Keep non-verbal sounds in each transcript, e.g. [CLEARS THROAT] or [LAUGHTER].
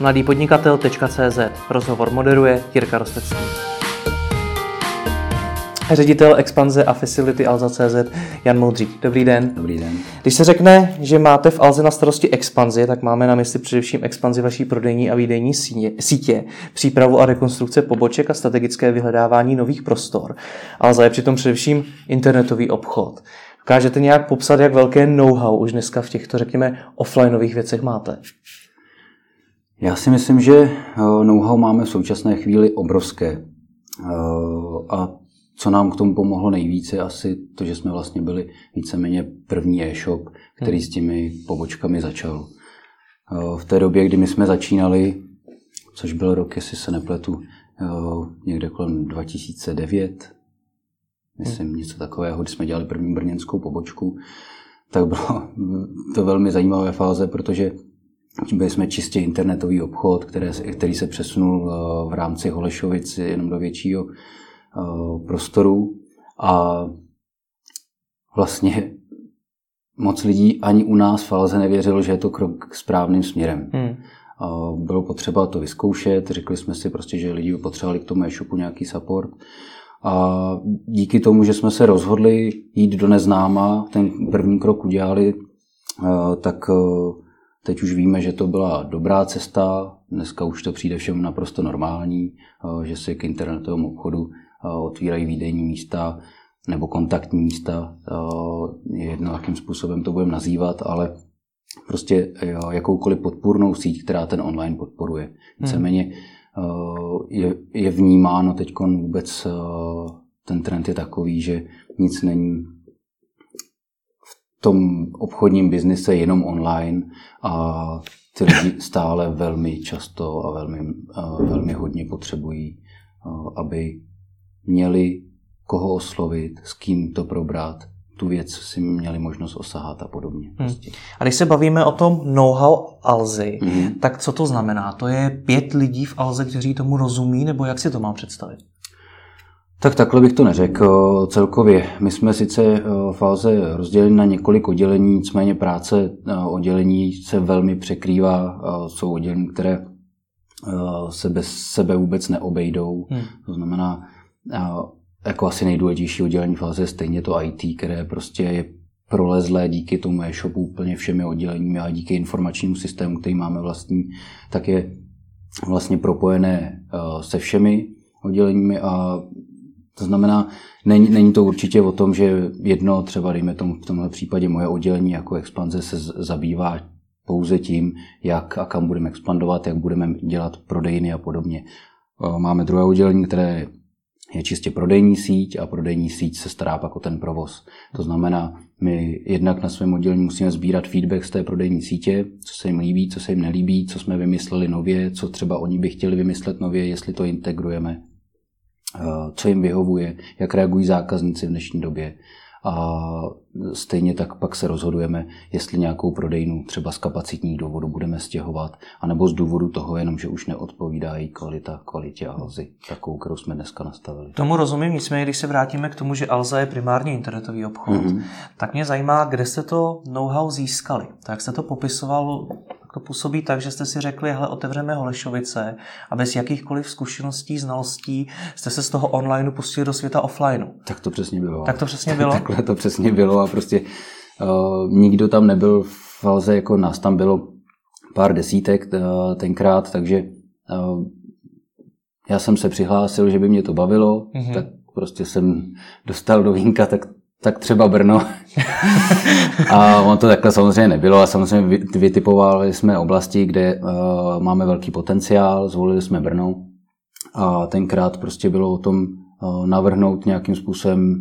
mladýpodnikatel.cz Rozhovor moderuje Jirka Rostecký. Ředitel expanze a facility Alza.cz Jan Moudřík. Dobrý den. Dobrý den. Když se řekne, že máte v Alze na starosti expanzi, tak máme na mysli především expanzi vaší prodejní a výdejní sítě, přípravu a rekonstrukce poboček a strategické vyhledávání nových prostor. Alza je přitom především internetový obchod. Dokážete nějak popsat, jak velké know-how už dneska v těchto, řekněme, offlineových věcech máte? Já si myslím, že eh, know-how máme v současné chvíli obrovské. Eh, a co nám k tomu pomohlo nejvíce, asi to, že jsme vlastně byli víceméně první e-shop, který s těmi pobočkami začal. Eh, v té době, kdy my jsme začínali, což byl rok, jestli se nepletu, někde kolem 2009, myslím něco takového, kdy jsme dělali první brněnskou pobočku, tak bylo [LAUGHS] to velmi zajímavé fáze, protože byli jsme čistě internetový obchod, které, který se přesunul eh, v rámci Holešovic jenom do většího eh, prostoru a vlastně moc lidí ani u nás v Alze nevěřilo, že je to krok správným směrem. Hmm. Bylo potřeba to vyzkoušet, řekli jsme si prostě, že lidi potřebovali k tomu e-shopu nějaký support a díky tomu, že jsme se rozhodli jít do neznáma, ten první krok udělali, eh, tak eh, teď už víme, že to byla dobrá cesta. Dneska už to přijde všem naprosto normální, eh, že se k internetovému obchodu otvírají výdejní místa nebo kontaktní místa. Je jedno, jakým způsobem to budeme nazývat, ale prostě jakoukoliv podpůrnou síť, která ten online podporuje. Hmm. Víceméně Eh, je, je vnímáno teď vůbec eh, ten trend je takový, že nic není tom obchodním biznise jenom online a ty lidi stále velmi často a velmi, eh, velmi hodně potřebují, aby měli koho oslovit, s kým to probrat, tu věc si měli možnost osahat a podobně. Hmm. Prostě. A když se bavíme o tom know-how Alzy, hmm. tak co to znamená? To je pět lidí v Alze, kteří tomu rozumí, nebo jak si to mám představit? Tak takhle bych to neřekl celkově. My jsme sice eh, v Alze rozděleni na několik oddělení, nicméně práce eh, oddělení se velmi překrývá. Eh, jsou oddělení, které se bez sebe vůbec neobejdou. Hmm. To znamená, jako asi nejdůležitější oddělení fáze je stejně to IT, které prostě je prolezlé díky tomu e-shopu úplně všemi odděleními a díky informačnímu systému, který máme vlastní, tak je vlastně propojené se všemi odděleními a to znamená, není, není to určitě o tom, že jedno, třeba dejme tomu v tomhle případě moje oddělení jako expanze se zabývá pouze tím, jak a kam budeme expandovat, jak budeme dělat prodejny a podobně. Máme druhé oddělení, které je čistě prodejní síť a prodejní síť se stará pak o ten provoz. To znamená, my jednak na svém oddělení musíme sbírat feedback z té prodejní sítě, co se jim líbí, co se jim nelíbí, co jsme vymysleli nově, co třeba oni by chtěli vymyslet nově, jestli to integrujeme, co jim vyhovuje, jak reagují zákazníci v dnešní době a stejně tak pak se rozhodujeme, jestli nějakou prodejnu třeba z kapacitních důvodů budeme stěhovat, anebo z důvodu toho jenom, že už neodpovídá její kvalita kvalitě Alzy, takovou, kterou jsme dneska nastavili. Tomu rozumím, nicméně, když se vrátíme k tomu, že Alza je primárně internetový obchod, mm-hmm. tak mě zajímá, kde jste to know-how získali. Tak jste to popisoval to působí tak, že jste si řekli, hele, otevřeme Holešovice a bez jakýchkoliv zkušeností, znalostí jste se z toho online pustili do světa offline. Tak to přesně bylo. Tak to přesně bylo? [LAUGHS] Takhle to přesně bylo a prostě uh, nikdo tam nebyl v Alze, jako nás tam bylo pár desítek uh, tenkrát, takže uh, já jsem se přihlásil, že by mě to bavilo, mm-hmm. tak prostě jsem dostal do vínka, tak tak třeba Brno. [LAUGHS] a on to takhle samozřejmě nebylo a samozřejmě vytipovali jsme oblasti, kde uh, máme velký potenciál, zvolili jsme Brno a tenkrát prostě bylo o tom uh, navrhnout nějakým způsobem,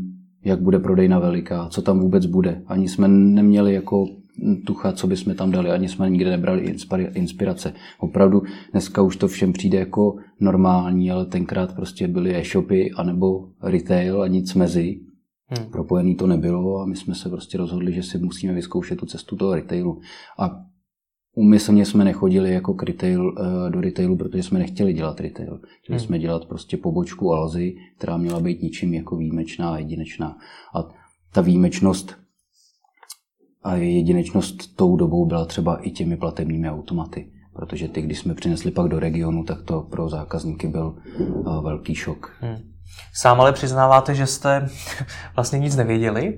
jak bude prodejna veliká, co tam vůbec bude. Ani jsme neměli jako tucha, co bychom tam dali, ani jsme nikde nebrali inspirace. Opravdu dneska už to všem přijde jako normální, ale tenkrát prostě byly e-shopy anebo retail a nic mezi. Hmm. Propojený to nebylo a my jsme se prostě rozhodli, že si musíme vyzkoušet tu cestu toho retailu. A Umyslně jsme nechodili jako k retail, eh, do retailu, protože jsme nechtěli dělat retail. Chtěli hmm. jsme dělat prostě pobočku Alzy, která měla být ničím jako výjimečná a jedinečná. A ta výjimečnost a jedinečnost tou dobou byla třeba i těmi platebními automaty. protože ty, když jsme přinesli pak do regionu, tak to pro zákazníky byl velký šok. Hmm. Sám ale přiznáváte, že jste [LAUGHS] vlastně nic nevěděli,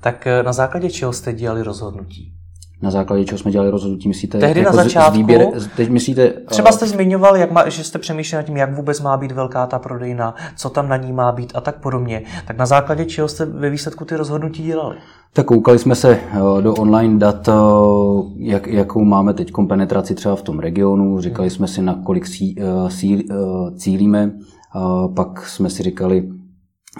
tak na základě čeho jste dělali rozhodnutí? na základě čeho jsme dělali rozhodnutí, myslíte? Tehdy jako na začátku, z výběr, teď myslíte, třeba jste zmiňoval, jak má, že jste přemýšleli nad tím, jak vůbec má být velká ta prodejna, co tam na ní má být a tak podobně. Tak na základě čeho jste ve výsledku ty rozhodnutí dělali? Tak koukali jsme se eh, do online dat, eh, jak, jakou máme teď penetraci třeba v tom regionu, říkali jsme si, na kolik sí, eh, sí, cílíme, pak jsme si říkali,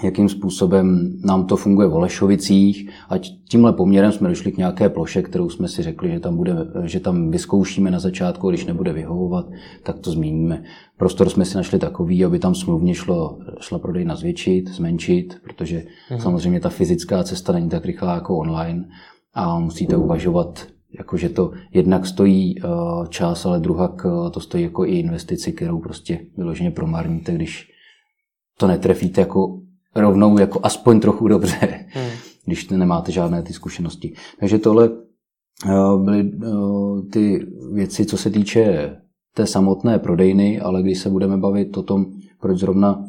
jakým způsobem nám to funguje v Olešovicích a tímhle poměrem jsme došli k nějaké ploše, kterou jsme si řekli, že tam, bude, že tam vyzkoušíme na začátku, když nebude vyhovovat, tak to změníme. Prostor jsme si našli takový, aby tam smluvně šlo, šla prodejna zvětšit, zmenšit, protože mhm. samozřejmě ta fyzická cesta není tak rychlá jako online a musíte uvažovat jakože to jednak stojí eh, čas, ale druhak eh, to stojí jako i investici, kterou prostě vyloženě promarníte, když to netrefíte jako rovnou jako aspoň trochu dobře, hmm. [LAUGHS] když nemáte žádné ty zkušenosti. Takže tohle uh, byly uh, ty věci, co se týče té samotné prodejny, ale když se budeme bavit o tom, proč zrovna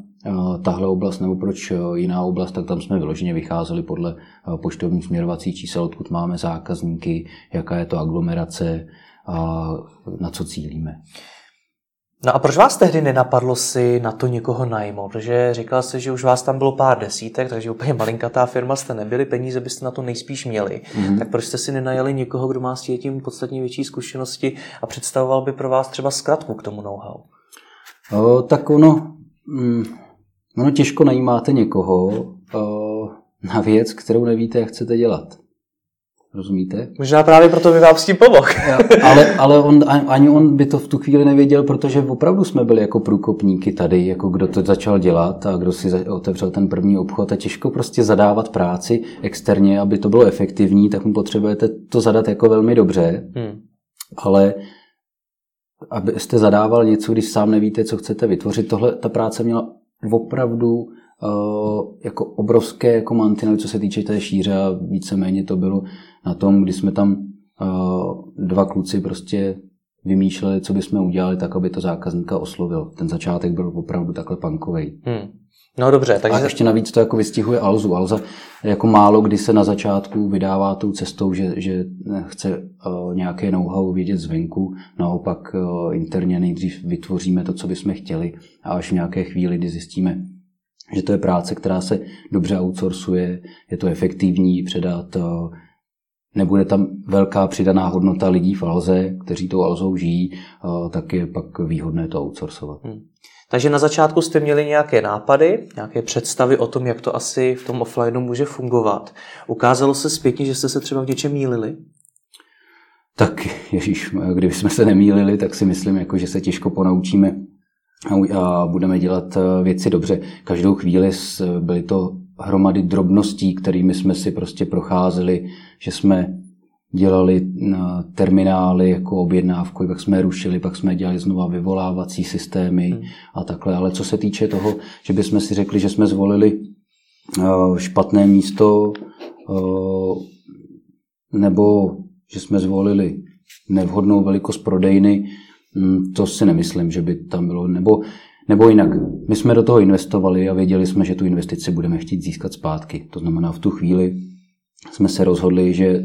tahle oblast nebo proč jiná oblast, tak tam jsme vyloženě vycházeli podle poštovních směrovacích čísel, odkud máme zákazníky, jaká je to aglomerace a na co cílíme. No a proč vás tehdy nenapadlo si na to někoho najmout? Protože říkal jste, že už vás tam bylo pár desítek, takže úplně malinkatá firma jste nebyli, peníze byste na to nejspíš měli. Mm-hmm. Tak proč jste si nenajali někoho, kdo má s tím podstatně větší zkušenosti a představoval by pro vás třeba zkratku k tomu know-how? O, tak ono, mm, ono těžko najímáte někoho o, na věc, kterou nevíte, jak chcete dělat. Rozumíte? Možná právě proto by vám s tím pomohl. ale ale on, ani on by to v tu chvíli nevěděl, protože opravdu jsme byli jako průkopníky tady, jako kdo to začal dělat a kdo si otevřel ten první obchod a těžko prostě zadávat práci externě, aby to bylo efektivní, tak mu potřebujete to zadat jako velmi dobře. Hmm. Ale abyste zadával něco, když sám nevíte, co chcete vytvořit, tohle, ta práce měla opravdu uh, jako obrovské jako mantinely, co se týče té šíře a víceméně to bylo na tom, kdy jsme tam uh, dva kluci prostě vymýšleli, co bychom udělali tak, aby to zákazníka oslovil. Ten začátek byl opravdu takhle punkový. Hmm. No dobře, takže... A ještě navíc to jako vystihuje Alzu. Alza jako málo kdy se na začátku vydává tou cestou, že, že chce uh, nějaké know-how vědět zvenku, naopak uh, interně nejdřív vytvoříme to, co bychom chtěli a až v nějaké chvíli, kdy zjistíme, že to je práce, která se dobře outsourcuje, je to efektivní předat uh, nebude tam velká přidaná hodnota lidí v Alze, kteří tou Alzou žijí, tak je pak výhodné to outsourcovat. Hmm. Takže na začátku jste měli nějaké nápady, nějaké představy o tom, jak to asi v tom offlineu může fungovat. Ukázalo se zpětně, že jste se třeba v něčem mýlili? Tak, ježíš, kdyby jsme se nemýlili, tak si myslím, jako, že se těžko ponaučíme a budeme dělat e, věci dobře. Každou chvíli byly to hromady drobností, kterými jsme si prostě procházeli, že jsme dělali na terminály jako objednávku, pak jsme rušili, pak jsme dělali znova vyvolávací systémy hmm. a takhle. Ale co se týče toho, že bychom si řekli, že jsme zvolili eh, špatné místo eh, nebo že jsme zvolili nevhodnou velikost prodejny, hm, to si nemyslím, že by tam bylo. Nebo nebo jinak, my jsme do toho investovali a věděli jsme, že tu investici budeme chtít získat zpátky. To znamená, v tu chvíli jsme se rozhodli, že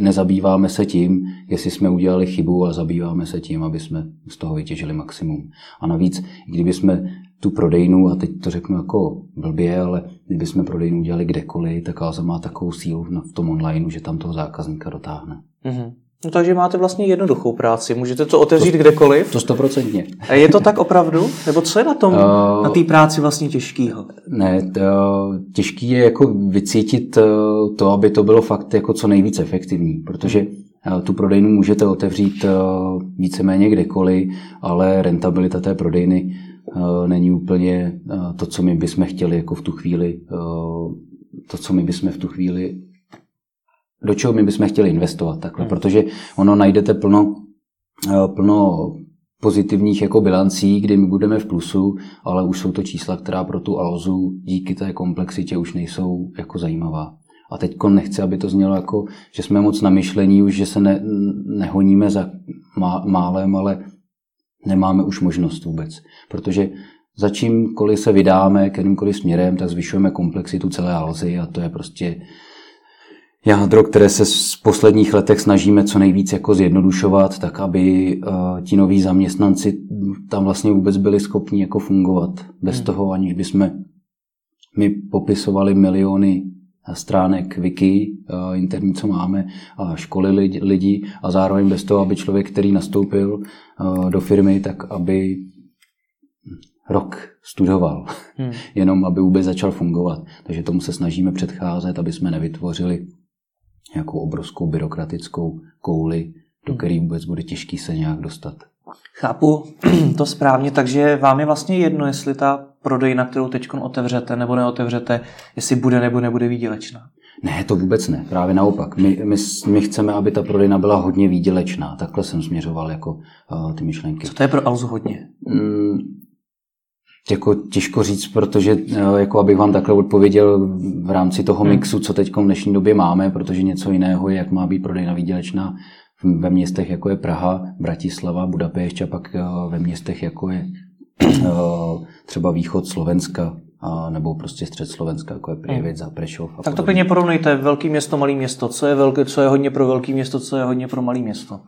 nezabýváme se tím, jestli jsme udělali chybu, ale zabýváme se tím, aby jsme z toho vytěžili maximum. A navíc, kdyby jsme tu prodejnu, a teď to řeknu jako blbě, ale kdyby jsme prodejnu udělali kdekoliv, tak Alza má takovou sílu v tom online, že tam toho zákazníka dotáhne. Mm-hmm. No, takže máte vlastně jednoduchou práci. Můžete to otevřít to, kdekoliv. To stoprocentně. A je to tak opravdu? Nebo co je na tom, uh, na té práci vlastně těžkýho? Ne, to, těžký je jako vycítit to, aby to bylo fakt jako co nejvíc efektivní, protože tu prodejnu můžete otevřít víceméně kdekoliv, ale rentabilita té prodejny není úplně to, co my bychom chtěli jako v tu chvíli, to, co my bychom v tu chvíli do čeho my bychom chtěli investovat takhle, hmm. protože ono najdete plno, eh, plno pozitivních jako bilancí, kdy my budeme v plusu, ale už jsou to čísla, která pro tu Alzu díky té komplexitě už nejsou jako zajímavá. A teď nechci, aby to znělo jako, že jsme moc na myšlení, už že se ne, nehoníme za má, málem, ale nemáme už možnost vůbec. Protože za čímkoliv se vydáme, kterýmkoliv směrem, tak zvyšujeme komplexitu celé Alzy a to je prostě jádro, které se v posledních letech snažíme co nejvíc jako zjednodušovat, tak aby uh, ti noví zaměstnanci tam vlastně vůbec byli schopni jako fungovat. Bez hmm. toho, aniž bychom my popisovali miliony stránek wiki uh, interní, co máme, a školy lidí a zároveň bez toho, aby člověk, který nastoupil uh, do firmy, tak aby rok studoval, hmm. [LAUGHS] jenom aby vůbec začal fungovat. Takže tomu se snažíme předcházet, aby jsme nevytvořili nějakou obrovskou byrokratickou kouli, do hmm. které vůbec bude těžký se nějak dostat. Chápu [CLEARS THROAT] to správně, takže vám je vlastně jedno, jestli ta prodejna, kterou teď otevřete nebo neotevřete, jestli bude nebo nebude výdělečná. Ne, to vůbec ne. Právě naopak. My, my, my chceme, aby ta prodejna byla hodně výdělečná. Takhle jsem směřoval jako uh, ty myšlenky. Co to je pro Alzu hodně? Mm, jako těžko říct, protože jako abych vám takhle odpověděl v rámci toho hmm. mixu, co teď v dnešní době máme, protože něco jiného je, jak má být prodejna výdělečná ve městech, jako je Praha, Bratislava, Budapešť a pak ve městech, jako je třeba východ Slovenska, a nebo prostě střed Slovenska, jako je Prievidza, hmm. Prešov. A tak to klidně porovnejte, velký město, malý město. Co je, velké, co je hodně pro velký město, co je hodně pro malý město?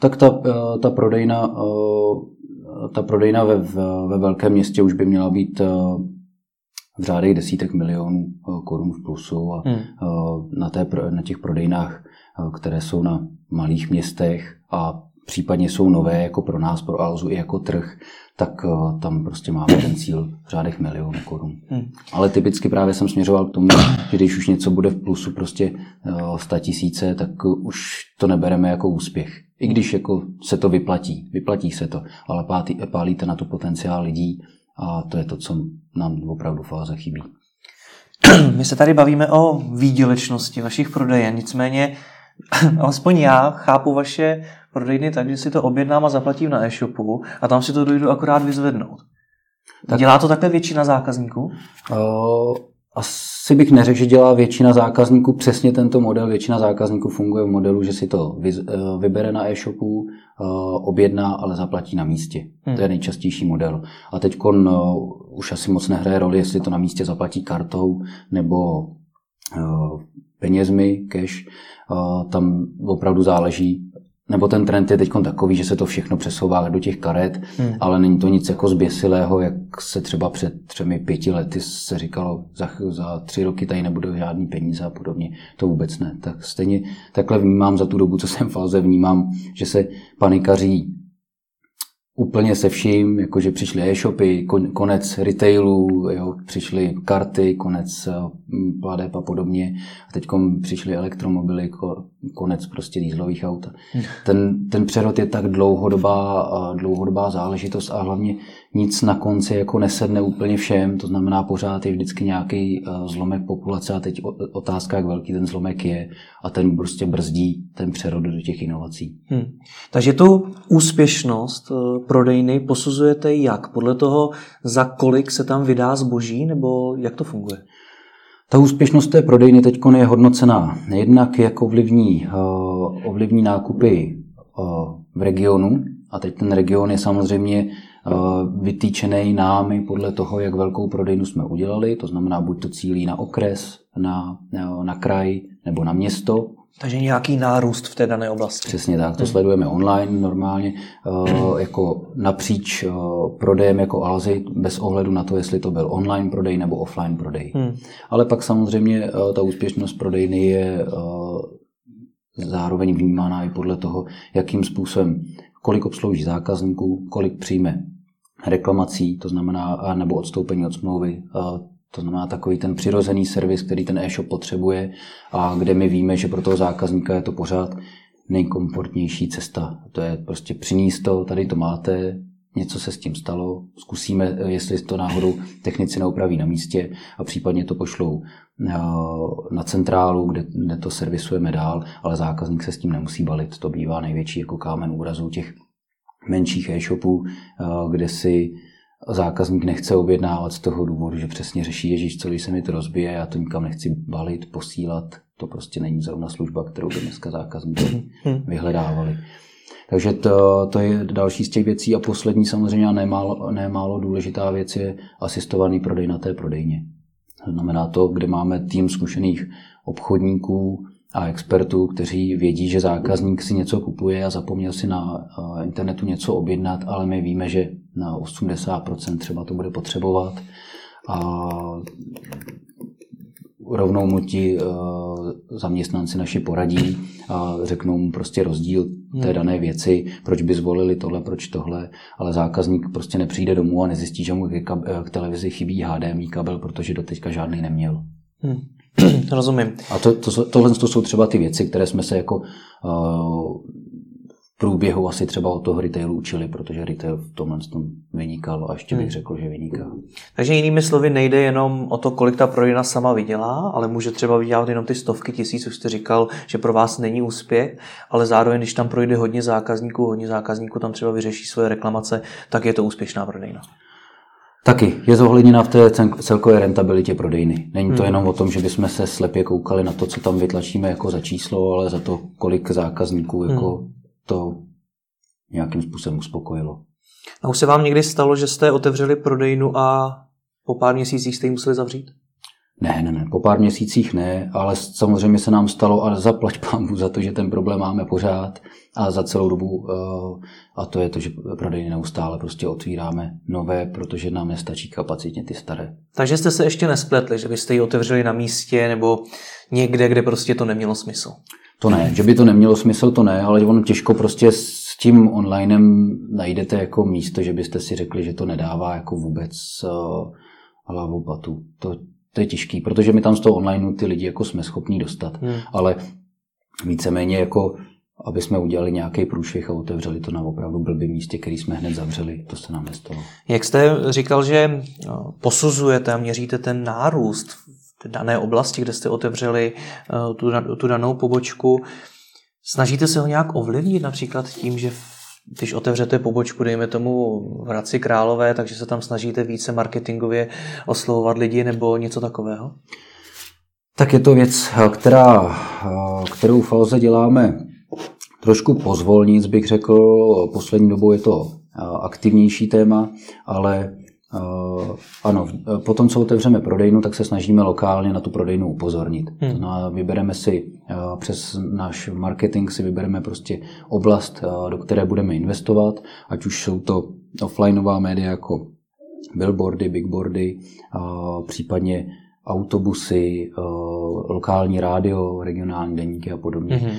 Tak ta, ta prodejna ta prodejna ve, ve velkém městě už by měla být eh, v řádech desítek milionů eh, korun v plusu a hmm. Eh, na, té, na těch prodejnách, které jsou na malých městech a případně jsou nové jako pro nás, pro Alzu i jako trh, tak tam prostě máme ten cíl v řádech milionů korun. Hmm. Ale typicky právě jsem směřoval k tomu, že když už něco bude v plusu prostě 100 tisíce, tak už to nebereme jako úspěch. I když jako se to vyplatí, vyplatí se to, ale pátý, pálíte na to potenciál lidí a to je to, co nám opravdu fáze chybí. [CLEARS THROAT] My se tady bavíme o výdělečnosti vašich prodejen, nicméně [CLEARS THROAT] alespoň já chápu vaše prodejny tak, že si to objednám a zaplatím na e-shopu a tam si to dojdu akorát vyzvednout. Tak, Dělá to takhle většina zákazníků? Uh, asi bych neřekl, že dělá většina zákazníků přesně tento model. Většina zákazníků funguje v modelu, že si to eh, vybere na e-shopu, eh, objedná, ale zaplatí na místě. Hmm. To je nejčastější model. A teď uh, už asi moc nehraje roli, jestli to na místě zaplatí kartou nebo penězmi, cash. Tam opravdu záleží, nebo ten trend je teď takový, že se to všechno přesouvá do těch karet, hmm. ale není to nic jako zběsilého, jak se třeba před třemi, pěti lety se říkalo, za, za tři roky tady nebude žádný peníze a podobně. To vůbec ne. Tak stejně takhle vnímám za tu dobu, co jsem v Alze, vnímám, že se panikaří úplně se vším, jakože přišly e-shopy, konec retailu, jo, přišly karty, konec eh, pladeb a podobně. A teď přišly elektromobily, konec prostě dýzlových aut. Hmm. Ten, ten přerod je tak dlouhodobá, dlouhodobá záležitost a hlavně nic na konci jako nesedne úplně všem, to znamená pořád je vždycky nějaký eh, zlomek populace a teď otázka, jak velký ten zlomek je a ten prostě brzdí ten přerod do těch inovací. Hmm. Takže tu úspěšnost eh, prodejny posuzujete jak? Podle toho, za kolik se tam vydá zboží, nebo jak to funguje? Ta úspěšnost té prodejny teď je hodnocená jednak jak ovlivní, uh, ovlivní nákupy v regionu, a teď ten region je samozřejmě vytýčený námi podle toho, jak velkou prodejnu jsme udělali, to znamená buď to cílí na okres, na, na, na kraj nebo na město, takže nějaký nárůst v té dané oblasti. Přesně tak, to hmm. sledujeme online normálně, uh, jako napříč prodejem jako Alzy, bez ohledu na to, jestli to byl online prodej nebo offline prodej. Hmm. Ale pak samozřejmě ta úspěšnost prodejny je zároveň vnímána i podle toho, jakým způsobem, kolik obslouží zákazníků, kolik přijme reklamací, to znamená, nebo odstoupení od smlouvy, to znamená takový ten přirozený servis, který ten e-shop potřebuje a kde my víme, že pro toho zákazníka je to pořád nejkomfortnější cesta. To je prostě přinést to, tady to máte, něco se s tím stalo, zkusíme, jestli to náhodou technici neupraví na místě a případně to pošlou na centrálu, kde, kde to servisujeme dál, ale zákazník se s tím nemusí balit. To bývá největší jako kámen úrazu těch menších e-shopů, eh, kde si zákazník nechce objednávat z toho důvodu, že přesně řeší, ježíš, co když se mi to rozbije, já to nikam nechci balit, posílat. To prostě není zrovna služba, kterou by dneska zákazníci hmm. vyhledávali. Takže to, to je další z těch věcí. A poslední samozřejmě a nemálo, nemálo důležitá věc je asistovaný prodej na té prodejně. To znamená to, kde máme tým zkušených obchodníků a expertů, kteří vědí, že zákazník si něco kupuje a zapomněl si na eh, internetu něco objednat, ale my víme, že na 80% třeba to bude potřebovat. A rovnou mu ti uh, zaměstnanci naši poradí a řeknou mu prostě rozdíl té hmm. dané věci, proč by zvolili tohle, proč tohle, ale zákazník prostě nepřijde domů a nezjistí, že mu k, k televizi chybí HDMI kabel, protože doteďka žádný neměl. Hmm. [CLEARS THROAT] Rozumím. A to, to, tohle to jsou třeba ty věci, které jsme se jako uh, průběhu asi třeba od toho retailu učili, protože retail v tomhle tom vynikal a ještě bych hmm. řekl, že vyniká. Takže jinými slovy nejde jenom o to, kolik ta prodejna sama vydělá, ale může třeba vydělat jenom ty stovky tisíc, už jste říkal, že pro vás není úspěch, ale zároveň, když tam projde hodně zákazníků, hodně zákazníků tam třeba vyřeší svoje reklamace, tak je to úspěšná prodejna. Taky je zohledněna v té celkové rentabilitě prodejny. Není to hmm. jenom o tom, že bychom se slepě koukali na to, co tam vytlačíme jako za číslo, ale za to, kolik zákazníků jako hmm to nějakým způsobem uspokojilo. A už se vám někdy stalo, že jste otevřeli prodejnu a po pár měsících jste ji museli zavřít? Ne, ne, ne, po pár měsících ne, ale samozřejmě se nám stalo, ale zaplať pámu za to, že ten problém máme pořád a za celou dobu, eh, a to je to, že prodejny neustále prostě otvíráme nové, protože nám nestačí kapacitně ty staré. Takže jste se ještě nespletli, že byste ji otevřeli na místě nebo někde, kde prostě to nemělo smysl? To ne, že by to nemělo smysl, to ne, ale ono těžko prostě s tím onlinem najdete jako místo, že byste si řekli, že to nedává jako vůbec uh, hlavu patu. To, to je těžký, protože my tam z toho onlineu ty lidi jako jsme schopní dostat, hmm. ale víceméně jako aby jsme udělali nějaký průšvih a otevřeli to na opravdu blbým místě, který jsme hned zavřeli, to se nám nestalo. Jak jste říkal, že no, posuzujete a měříte ten nárůst dané oblasti, kde jste otevřeli eh, tu, tu danou pobočku. Snažíte se ho nějak ovlivnit například tím, že když otevřete pobočku, dejme tomu v Hradci Králové, takže se tam snažíte více marketingově oslovovat lidi nebo něco takového? Tak je to věc, která, kterou v Falze děláme trošku pozvolnic, bych řekl. Poslední dobou je to aktivnější téma, ale ano, potom, co otevřeme prodejnu, tak se snažíme lokálně na tu prodejnu upozornit. Hmm. No vybereme si uh, přes náš marketing si vybereme prostě oblast, do které budeme investovat, ať už jsou to offlineová média jako billboardy, bigboardy, případně autobusy, lokální rádio, regionální deníky a podobně. Hmm.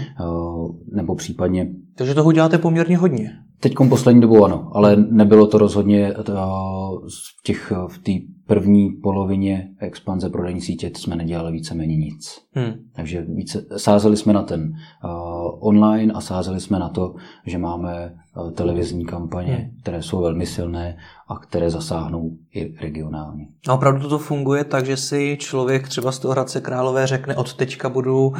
Nebo případně... Takže toho děláte poměrně hodně. Teď poslední dobu ano, ale nebylo to rozhodně eh, v, těch, v té první polovině expanze prodejní sítě jsme nedělali víceméně nic. Hmm. Takže více, sázeli jsme na ten uh, online a sázeli jsme na to, že máme uh, televizní kampaně, hmm. které jsou velmi silné a které zasáhnou i regionálně. A opravdu to funguje tak, že si člověk třeba z toho Hradce Králové řekne, od teďka budu uh,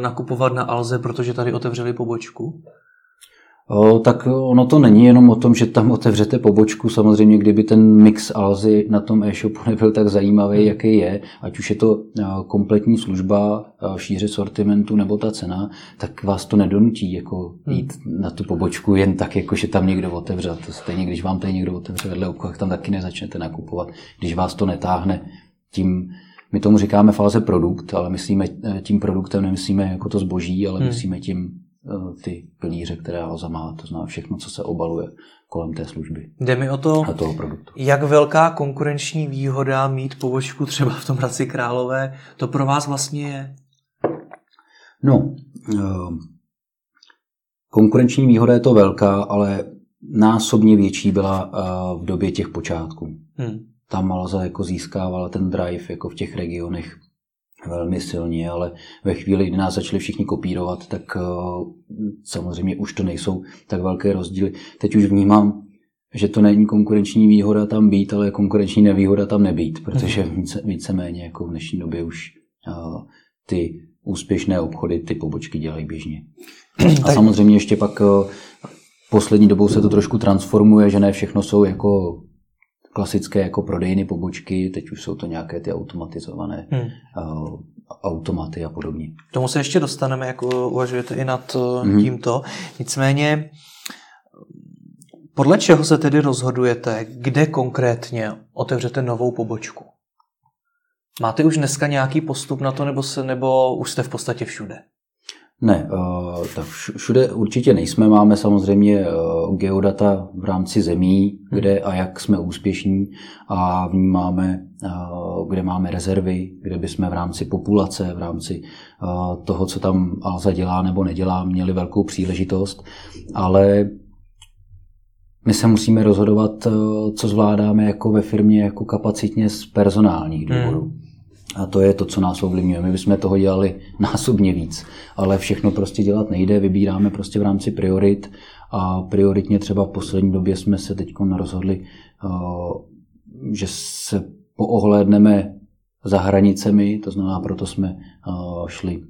nakupovat na Alze, protože tady otevřeli pobočku? Tak ono to není jenom o tom, že tam otevřete pobočku. Samozřejmě, kdyby ten mix Alzy na tom e-shopu nebyl tak zajímavý, jaký je, ať už je to kompletní služba, šíře sortimentu nebo ta cena, tak vás to nedonutí jako hmm. jít hmm. na tu pobočku jen tak, jako že tam někdo otevře. To stejně, když vám tady někdo otevře vedle obchod, tam taky nezačnete nakupovat. Když vás to netáhne tím, my tomu říkáme fáze produkt, ale myslíme tím produktem, nemyslíme jako to zboží, ale hmm. myslíme tím ty pilíře, které Alza má, to znamená všechno, co se obaluje kolem té služby. Jde mi o to, a toho produktu. jak velká konkurenční výhoda mít pobočku třeba v tom Hradci Králové, to pro vás vlastně je? No, eh, konkurenční výhoda je to velká, ale násobně větší byla eh, v době těch počátků. Hmm. Tam Alza jako získávala ten drive jako v těch regionech velmi silně, ale ve chvíli, kdy nás začali všichni kopírovat, tak eh, samozřejmě už to nejsou tak velké rozdíly. Teď už vnímám, že to není konkurenční výhoda tam být, ale konkurenční nevýhoda tam nebýt, protože mhm. více, víceméně jako v dnešní době už uh, ty úspěšné obchody, ty pobočky dělají běžně. A samozřejmě ještě pak uh, poslední dobou se to trošku transformuje, že ne všechno jsou jako klasické jako prodejny pobočky, teď už jsou to nějaké ty automatizované hmm. automaty a podobně. K tomu se ještě dostaneme, jako uvažujete i nad hmm. tímto. Nicméně, podle čeho se tedy rozhodujete, kde konkrétně otevřete novou pobočku? Máte už dneska nějaký postup na to, nebo, se, nebo už jste v podstatě všude? Ne, uh, tak všude určitě nejsme. Máme samozřejmě uh, geodata v rámci zemí, hmm. kde a jak jsme úspěšní a vnímáme, uh, kde máme rezervy, kde bychom v rámci populace, v rámci toho, co tam Alza dělá nebo nedělá, měli velkou příležitost. Ale my se musíme rozhodovat, co zvládáme jako ve firmě jako kapacitně z personálních důvodů. Hmm. A to je to, co nás ovlivňuje. My bychom toho dělali násobně víc, ale všechno prostě dělat nejde, vybíráme prostě v rámci priorit a prioritně třeba v poslední době jsme se teď rozhodli, eh, že se poohlédneme za hranicemi, to znamená, proto jsme eh, šli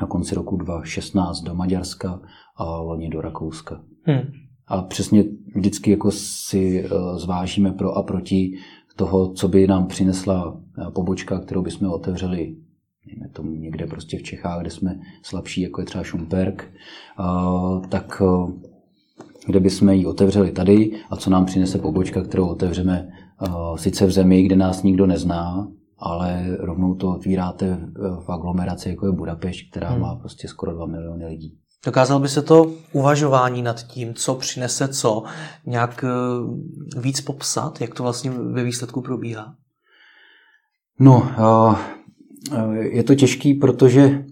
na konci roku 2016 do Maďarska a loni do Rakouska. Hmm. A přesně vždycky jako si eh, zvážíme pro a proti toho, co by nám přinesla eh, pobočka, kterou bychom otevřeli tomu někde prostě v Čechách, kde jsme slabší, jako je třeba Šumperk, tak eh, kde bychom ji otevřeli tady a co nám přinese pobočka, kterou otevřeme eh, sice v zemi, kde nás nikdo nezná, ale rovnou to otvíráte v aglomeraci, jako je Budapešť, která hmm. má prostě skoro 2 miliony lidí. Dokázal by se to uvažování nad tím, co přinese co, nějak eh, víc popsat, jak to vlastně ve výsledku probíhá? No, je to těžký, protože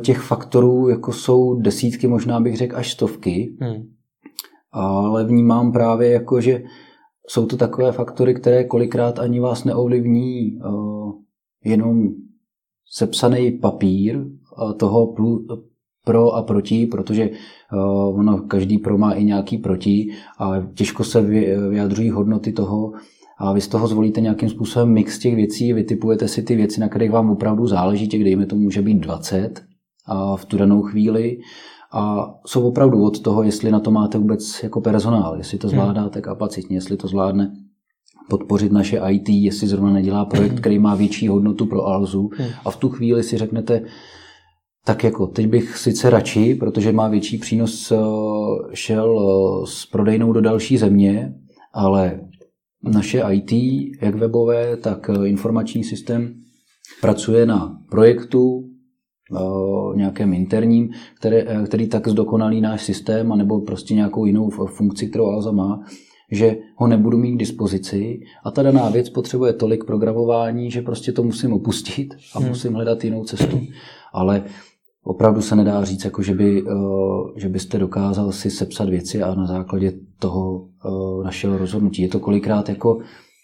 těch faktorů jako jsou desítky, možná bych řekl až stovky, hmm. ale vnímám právě jako, že jsou to takové faktory, které kolikrát ani vás neovlivní jenom sepsaný papír toho pro a proti, protože uh, ono každý pro má i nějaký proti a těžko se vyjadřují hodnoty toho a vy z toho zvolíte nějakým způsobem mix těch věcí, vytipujete si ty věci, na kterých vám opravdu záleží, těch dejme to může být 20 a v tu danou chvíli a jsou opravdu od toho, jestli na to máte vůbec jako personál, jestli to hmm. zvládáte kapacitně, jestli to zvládne podpořit naše IT, jestli zrovna nedělá projekt, hmm. který má větší hodnotu pro Alzu hmm. a v tu chvíli si řeknete, tak jako teď bych sice radši, protože má větší přínos, eh, šel eh, s prodejnou do další země, ale naše IT, jak webové, tak eh, informační systém, pracuje na projektu, nějakém interním, který, který tak zdokonalí náš systém, anebo prostě nějakou jinou funkci, kterou Alza má, že ho nebudu mít k dispozici a ta daná věc potřebuje tolik programování, že prostě to musím opustit a hmm. musím hledat jinou cestu. Ale opravdu se nedá říct, jako že, by, eh, že byste dokázal si sepsat věci a na základě toho eh, našeho rozhodnutí. Je to kolikrát jako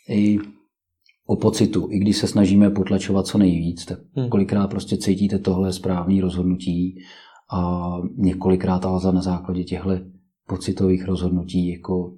i o pocitu. I když se snažíme potlačovat co nejvíc, tak hmm. kolikrát prostě cítíte tohle správné rozhodnutí a několikrát ale na základě těchto pocitových rozhodnutí jako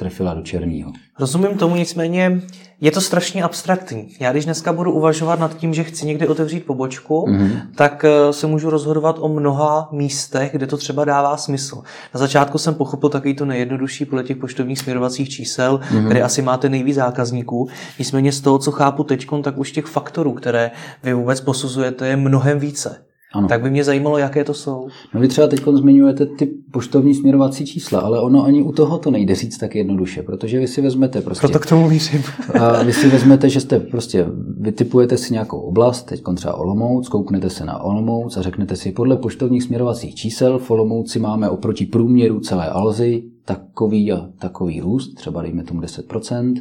trefila do černého. Rozumím tomu, nicméně je to strašně abstraktní. Já když dneska budu uvažovat nad tím, že chci někde otevřít pobočku, mm-hmm. tak eh, se můžu rozhodovat o mnoha místech, kde to třeba dává smysl. Na začátku jsem pochopil takový to nejjednodušší podle těch poštovních směrovacích čísel, mm-hmm. kde asi máte nejvíc zákazníků. Nicméně z toho, co chápu teď, tak už těch faktorů, které vy vůbec posuzujete, je mnohem více. Ano. Tak by mě zajímalo, jaké to jsou. No vy třeba teď zmiňujete ty poštovní směrovací čísla, ale ono ani u toho to nejde říct tak jednoduše, protože vy si vezmete prostě... Proto k tomu mířím. a vy si vezmete, že jste prostě, vytipujete si nějakou oblast, teď třeba Olomouc, kouknete se na Olomouc a řeknete si, podle poštovních směrovacích čísel v Olomouci máme oproti průměru celé Alzy takový a takový růst, třeba dejme tomu 10%,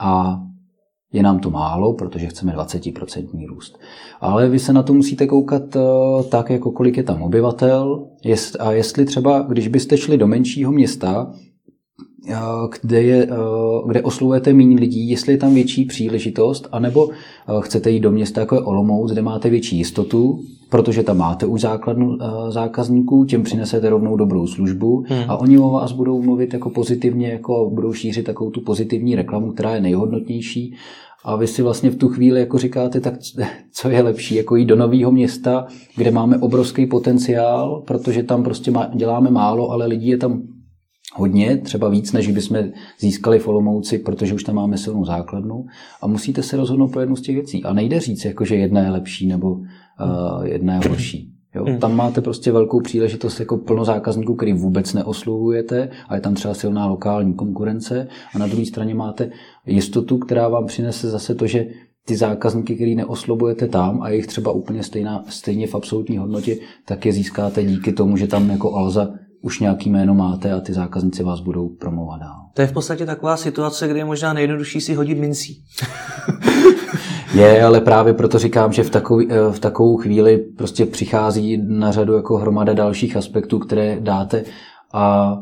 a je nám to málo, protože chceme 20% růst. Ale vy se na to musíte koukat eh, tak, jako kolik je tam obyvatel a jestli třeba, když byste šli do menšího města, kde, je, eh, kde oslovujete méně lidí, jestli je tam větší příležitost, anebo chcete jít do města jako je Olomouc, kde máte větší jistotu, protože tam máte už základnu zákazníků, těm přinesete rovnou dobrou službu hmm. a oni o vás budou mluvit jako pozitivně, jako budou šířit takovou tu pozitivní reklamu, která je nejhodnotnější a vy si vlastně v tu chvíli jako říkáte, tak co [LAUGHS] je lepší, jako jít do nového města, kde máme obrovský potenciál, protože tam prostě má, děláme málo, ale lidí je tam hodně, třeba víc, než bychom získali v Olomouci, protože už tam máme silnou základnu a musíte se rozhodnout pro jednu z těch věcí. A nejde říct, jako, že jedna je lepší nebo uh, jedna je horší. Jo? Hmm. Tam máte prostě velkou příležitost jako plno zákazníků, který vůbec neoslovujete a je tam třeba silná lokální konkurence a na druhé straně máte jistotu, která vám přinese zase to, že ty zákazníky, který neoslovujete tam a jich třeba úplně stejná, stejně v absolutní hodnotě, tak je získáte díky tomu, že tam jako Alza už nějaký jméno máte a ty zákazníci vás budou promovat dál. To je v podstatě taková situace, kde je možná nejjednodušší si hodit mincí. [LAUGHS] je, ale právě proto říkám, že v, takový, eh, v takovou chvíli prostě přichází na řadu jako hromada dalších aspektů, které dáte a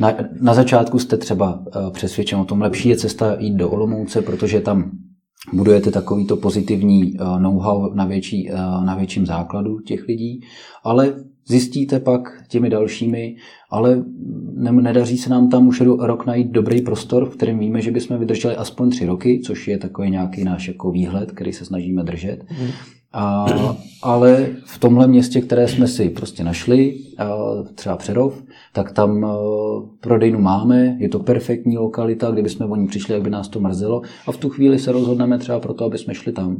na, na začátku jste třeba eh, přesvědčen o tom, lepší je cesta jít do Olomouce, protože tam budujete takovýto pozitivní eh, know-how na, větší, na větším základu těch lidí, ale Zjistíte pak těmi dalšími, ale nedaří se nám tam už rok najít dobrý prostor, v kterém víme, že bychom vydrželi aspoň tři roky, což je takový nějaký náš jako výhled, který se snažíme držet. Mm. A, ale v tomhle městě, které jsme si prostě našli, třeba Přerov, tak tam prodejnu máme, je to perfektní lokalita, kdyby jsme o ní přišli, jak by nás to mrzelo a v tu chvíli se rozhodneme třeba proto, aby jsme šli tam.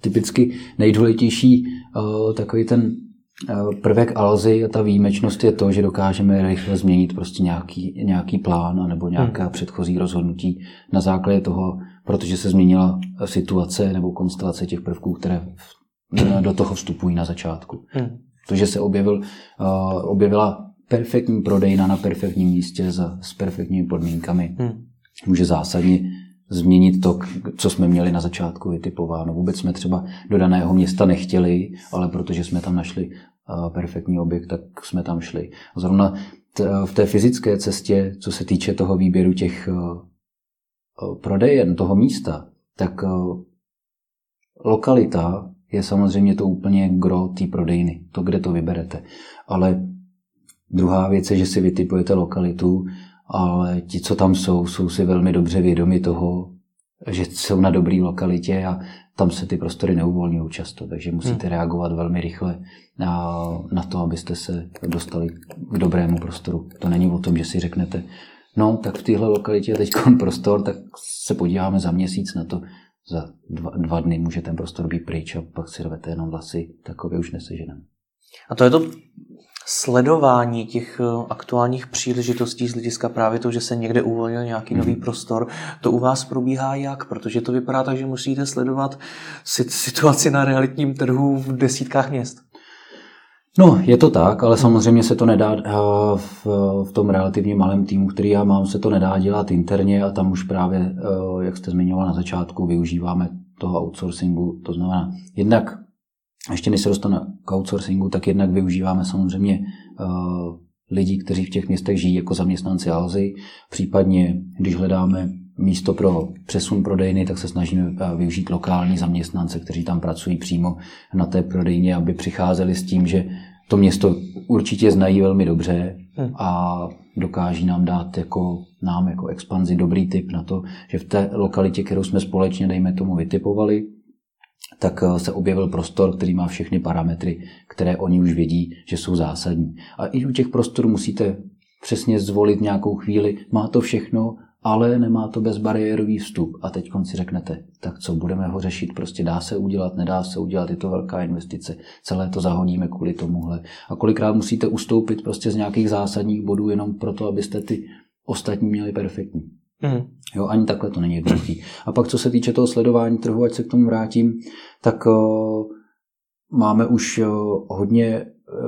Typicky nejdůležitější takový ten prvek Alzy a ta výjimečnost je to, že dokážeme rychle změnit prostě nějaký, nějaký plán nebo nějaká hmm. předchozí rozhodnutí na základě toho, protože se změnila situace nebo konstelace těch prvků, které do toho vstupují na začátku. Hmm. To, že se objevil, uh, objevila perfektní prodejna na perfektním místě za, s perfektními podmínkami, hmm. může zásadně změnit to, co jsme měli na začátku vytipováno. Vůbec jsme třeba do daného města nechtěli, ale protože jsme tam našli perfektní objekt, tak jsme tam šli. Zrovna v té fyzické cestě, co se týče toho výběru těch prodejen, toho místa, tak lokalita je samozřejmě to úplně gro té prodejny, to, kde to vyberete. Ale druhá věc je, že si vytipujete lokalitu, ale ti, co tam jsou, jsou si velmi dobře vědomi toho, že jsou na dobré lokalitě a tam se ty prostory neuvolňují často, takže musíte hmm. reagovat velmi rychle na, na to, abyste se dostali k dobrému prostoru. To není o tom, že si řeknete, no tak v téhle lokalitě je teď [LAUGHS] prostor, tak se podíváme za měsíc na to, za dva, dva dny může ten prostor být pryč a pak si rvete jenom vlasy, takové už neseženeme. A to je to sledování těch eh, aktuálních příležitostí z hlediska právě toho, že se někde uvolnil nějaký nový mhm. prostor, to u vás probíhá jak? Protože to vypadá tak, že musíte sledovat situaci na realitním trhu v desítkách měst. No, je to tak, ale samozřejmě se to nedá eh, v, v tom relativně malém týmu, který já mám, se to nedá dělat interně a tam už právě, eh, jak jste zmiňoval na začátku, využíváme toho outsourcingu. To znamená, jednak ještě než se dostane k outsourcingu, tak jednak využíváme samozřejmě uh, lidí, kteří v těch městech žijí jako zaměstnanci Alzy. Případně, když hledáme místo pro přesun prodejny, tak se snažíme uh, využít lokální zaměstnance, kteří tam pracují přímo na té prodejně, aby přicházeli s tím, že to město určitě znají velmi dobře hm. a dokáží nám dát jako nám jako expanzi dobrý tip na to, že v té lokalitě, kterou jsme společně, dejme tomu, vytipovali, tak eh, se objevil prostor, který má všechny parametry, které oni už vědí, že jsou zásadní. A i u těch prostorů musíte přesně zvolit nějakou chvíli, má to všechno, ale nemá to bezbariérový vstup. A teď si řeknete, tak co, budeme ho řešit, prostě dá se udělat, nedá se udělat, je to velká investice, celé to zahodíme kvůli tomuhle. A kolikrát musíte ustoupit prostě z nějakých zásadních bodů jenom proto, abyste ty ostatní měli perfektní. Mm. Jo, ani takhle to není jednoduchý. A pak, co se týče toho sledování trhu, ať se k tomu vrátím, tak uh, máme už uh, hodně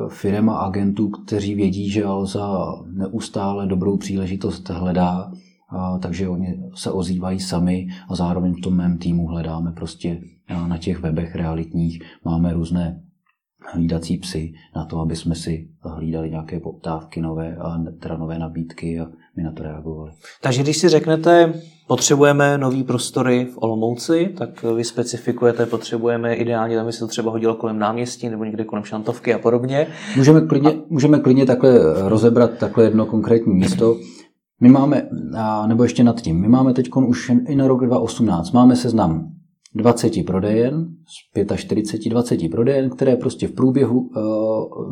firm a agentů, kteří vědí, že Alza neustále dobrou příležitost hledá, takže oni se ozývají sami a zároveň v tom mém týmu hledáme prostě na těch webech realitních, máme různé hlídací psy na to, aby jsme si hlídali nějaké poptávky nové a teda nové nabídky a my na to reagovali. Takže když si řeknete, potřebujeme nový prostory v Olomouci, tak vy specifikujete, potřebujeme ideálně, tam by se to třeba hodilo kolem náměstí nebo někde kolem šantovky a podobně. Můžeme klidně, a... můžeme klidně takhle rozebrat takhle jedno konkrétní místo. My máme, nebo ještě nad tím, my máme teď už i na rok 2018, máme seznam 20 prodejen, z 45, 20 prodejen, které prostě v průběhu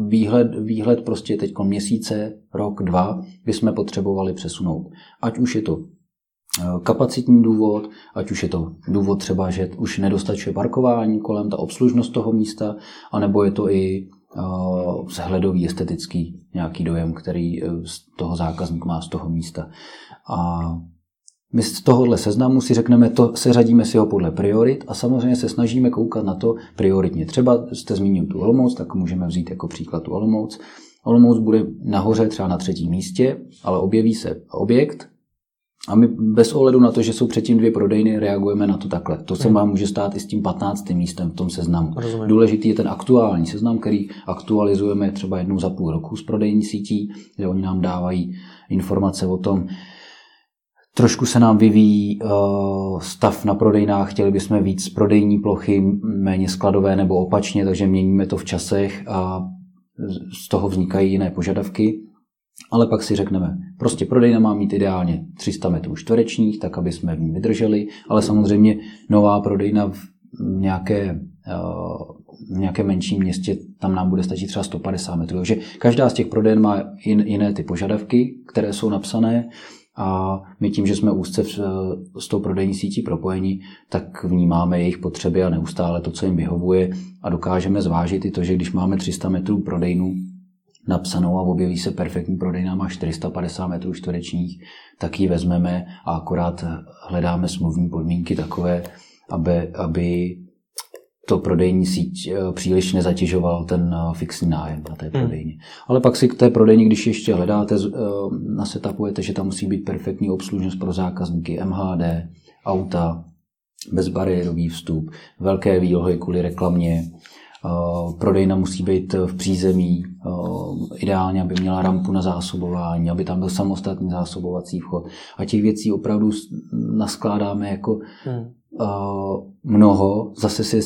výhled, výhled prostě teď měsíce, rok, dva, bychom potřebovali přesunout. Ať už je to kapacitní důvod, ať už je to důvod třeba, že už nedostačuje parkování kolem, ta obslužnost toho místa, anebo je to i vzhledový, estetický nějaký dojem, který z toho zákazník má z toho místa. A my z tohohle seznamu si řekneme, to seřadíme si ho podle priorit a samozřejmě se snažíme koukat na to prioritně. Třeba jste zmínil tu Olomouc, tak můžeme vzít jako příklad tu Olomouc. Olomouc bude nahoře třeba na třetím místě, ale objeví se objekt, a my bez ohledu na to, že jsou předtím dvě prodejny, reagujeme na to takhle. To se hmm. vám může stát i s tím 15. místem v tom seznamu. Rozumím. Důležitý je ten aktuální seznam, který aktualizujeme třeba jednou za půl roku s prodejní sítí, kde oni nám dávají informace o tom, Trošku se nám vyvíjí uh, stav na prodejnách, chtěli bychom víc prodejní plochy, méně skladové nebo opačně, takže měníme to v časech a z toho vznikají jiné požadavky. Ale pak si řekneme, prostě prodejna má mít ideálně 300 metrů čtverečních, tak aby jsme v ní vydrželi, ale samozřejmě nová prodejna v nějaké, v nějakém menším městě, tam nám bude stačit třeba 150 metrů. Takže každá z těch prodejen má jiné ty požadavky, které jsou napsané a my tím, že jsme úzce v, s tou prodejní sítí propojení, tak vnímáme jejich potřeby a neustále to, co jim vyhovuje a dokážeme zvážit i to, že když máme 300 metrů prodejnu napsanou a objeví se perfektní prodejna, má 450 metrů čtverečních, tak ji vezmeme a akorát hledáme smluvní podmínky takové, aby, aby to prodejní síť eh, příliš nezatěžoval ten eh, fixní nájem na té hmm. prodejně. Hmm. Ale pak si k té prodejně, když ještě hledáte, eh, nasetapujete, že tam musí být perfektní obslužnost pro zákazníky, MHD, auta, bezbariérový vstup, velké výlohy kvůli reklamě, prodejna musí být v přízemí, ideálně, aby měla rampu na zásobování, aby tam byl samostatný zásobovací vchod. A těch věcí opravdu naskládáme jako hmm. mnoho, zase si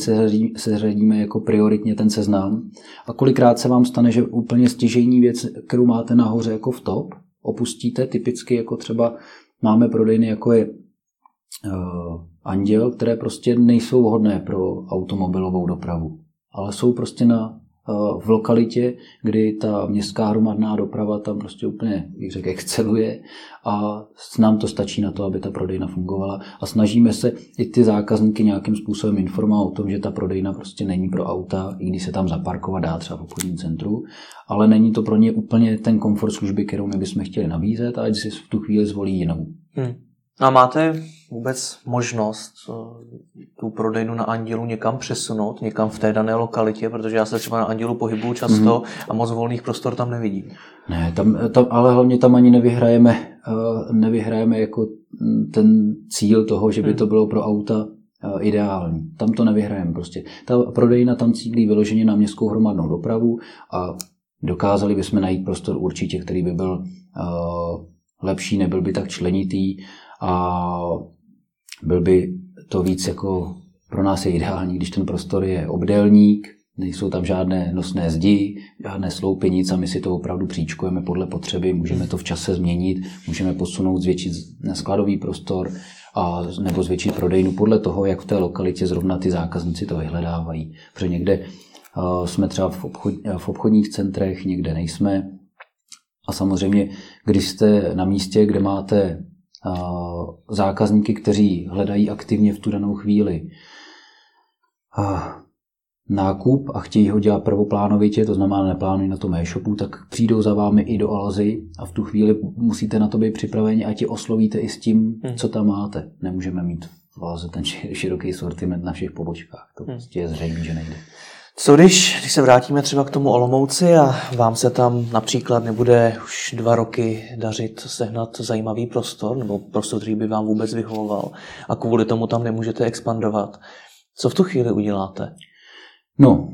seřadíme jako prioritně ten seznam. A kolikrát se vám stane, že úplně stěžejní věc, kterou máte nahoře jako v top, opustíte typicky jako třeba máme prodejny jako je Anděl, které prostě nejsou vhodné pro automobilovou dopravu, ale jsou prostě na v lokalitě, kdy ta městská hromadná doprava tam prostě úplně, bych řekl, exceluje a nám to stačí na to, aby ta prodejna fungovala a snažíme se i ty zákazníky nějakým způsobem informovat o tom, že ta prodejna prostě není pro auta, i když se tam zaparkovat dá třeba v obchodním centru, ale není to pro ně úplně ten komfort služby, kterou my bychom chtěli nabízet a ať si v tu chvíli zvolí jinou. Hmm. A máte vůbec možnost eh, tu prodejnu na Andělu někam přesunout, někam v té dané lokalitě, protože já se třeba na Andělu pohybuju často mm-hmm. a moc volných prostor tam nevidím. Ne, tam, tam, ale hlavně tam ani nevyhrajeme, uh, nevyhrajeme jako ten cíl toho, že by to hmm. bylo pro auta uh, ideální. Tam to nevyhrajeme prostě. Ta prodejna tam cílí vyloženě na městskou hromadnou dopravu a dokázali bychom najít prostor určitě, který by byl lepší, nebyl by tak členitý a byl by to víc jako pro nás je ideální, když ten prostor je obdélník, nejsou tam žádné nosné zdi, žádné sloupy, nic a my si to opravdu příčkujeme podle potřeby, můžeme to v čase změnit, můžeme posunout, zvětšit skladový prostor a, nebo zvětšit prodejnu podle toho, jak v té lokalitě zrovna ty zákazníci to vyhledávají. Protože někde jsme třeba v, obchod, v obchodních centrech, někde nejsme. A samozřejmě, když jste na místě, kde máte zákazníky, kteří hledají aktivně v tu danou chvíli nákup a chtějí ho dělat prvoplánovitě, to znamená neplánují na tom e-shopu, tak přijdou za vámi i do Alzy a v tu chvíli musíte na to být připraveni a ti oslovíte i s tím, hmm. co tam máte. Nemůžeme mít v Alze ten široký sortiment na všech pobočkách. To hmm. prostě je zřejmé, že nejde. Co když, když se vrátíme třeba k tomu Olomouci a vám se tam například nebude už dva roky dařit sehnat zajímavý prostor, nebo prostor, který by vám vůbec vyhovoval a kvůli tomu tam nemůžete expandovat. Co v tu chvíli uděláte? No,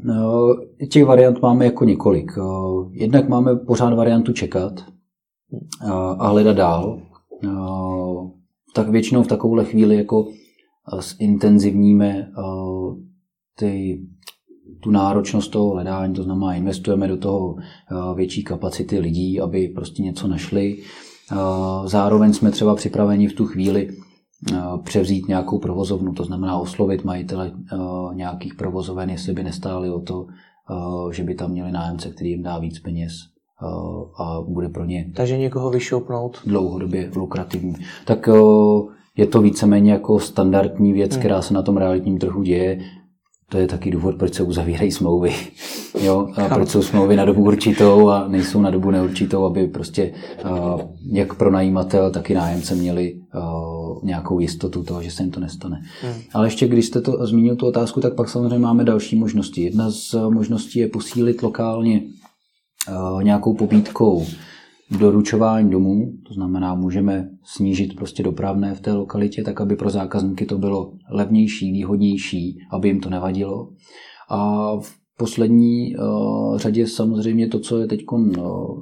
eh, těch variant máme jako několik. Eh, jednak máme pořád variantu čekat eh, a hledat dál. Tak většinou v takovouhle chvíli jako zintenzivníme ty tu náročnost toho hledání, to znamená, investujeme do toho eh, větší kapacity lidí, aby prostě něco našli. Eh, zároveň jsme třeba připraveni v tu chvíli převzít nějakou provozovnu, to znamená oslovit majitele nějakých provozoven, jestli by nestáli o to, že by tam měli nájemce, který jim dá víc peněz a bude pro ně Takže někoho vyšoupnout. dlouhodobě lukrativní. Tak je to víceméně jako standardní věc, hmm. která se na tom realitním trhu děje. To je taky důvod, proč se uzavírají smlouvy. [LAUGHS] Jo? A proč jsou smlouvy na dobu určitou a nejsou na dobu neurčitou, aby prostě jak pro najímatel, tak i nájemce měli nějakou jistotu toho, že se jim to nestane. Hmm. Ale ještě když jste to zmínil tu otázku, tak pak samozřejmě máme další možnosti. Jedna z možností je posílit lokálně nějakou pobídkou doručování domů, to znamená, můžeme snížit prostě dopravné v té lokalitě, tak aby pro zákazníky to bylo levnější, výhodnější, aby jim to nevadilo. A v poslední uh, řadě samozřejmě to, co je teď uh,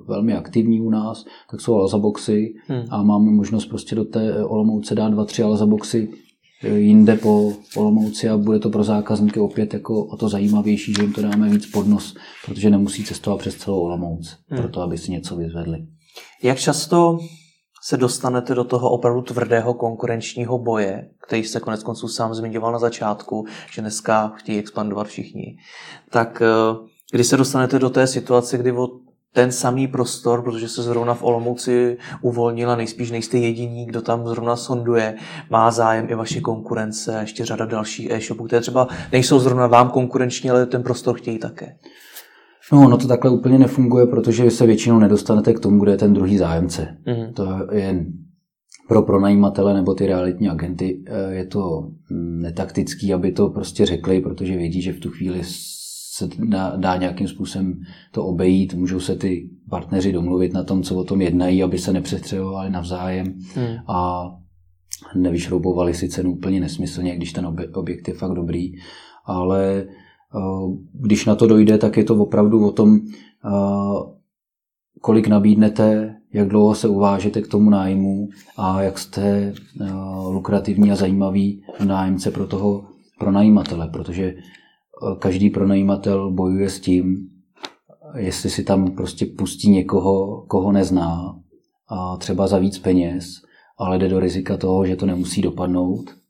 velmi aktivní u nás, tak jsou alzaboxy hmm. a máme možnost prostě do té Olomouce dát dva, tři alzaboxy eh, jinde po Olomouci a bude to pro zákazníky opět jako o to zajímavější, že jim to dáme víc pod nos, protože nemusí cestovat přes celou Olomouc, hmm. proto aby si něco vyzvedli. Jak často se dostanete do toho opravdu tvrdého konkurenčního boje, který jste konec konců sám zmiňoval na začátku, že dneska chtějí expandovat všichni, tak eh, kdy se dostanete do té situace, kdy o ten samý prostor, protože se zrovna v Olomouci uvolnila, nejspíš nejste jediní, kdo tam zrovna sonduje, má zájem i vaše konkurence, ještě řada dalších e-shopů, které třeba nejsou zrovna vám konkurenční, ale ten prostor chtějí také. No, no to takhle úplně nefunguje, protože vy se většinou nedostanete k tomu, kde je ten druhý zájemce. Mm-hmm. To je pro pronajímatele nebo ty realitní agenty eh, je to mm, netaktický, aby to prostě řekli, protože vědí, že v tu chvíli se dá, dá nějakým způsobem to obejít, můžou se ty partneři domluvit na tom, co o tom jednají, aby se nepřestřelovali navzájem hmm. a nevyšroubovali si cenu úplně nesmyslně, když ten objekt je fakt dobrý, ale Eh, když na to dojde, tak je to opravdu o tom, eh, kolik nabídnete, jak dlouho se uvážete k tomu nájmu a jak jste eh, lukrativní a zajímavý nájemce pro toho pronajímatele, protože každý pronajímatel bojuje s tím, jestli si tam prostě pustí někoho, koho nezná, a třeba za víc peněz, ale jde do rizika toho, že to nemusí dopadnout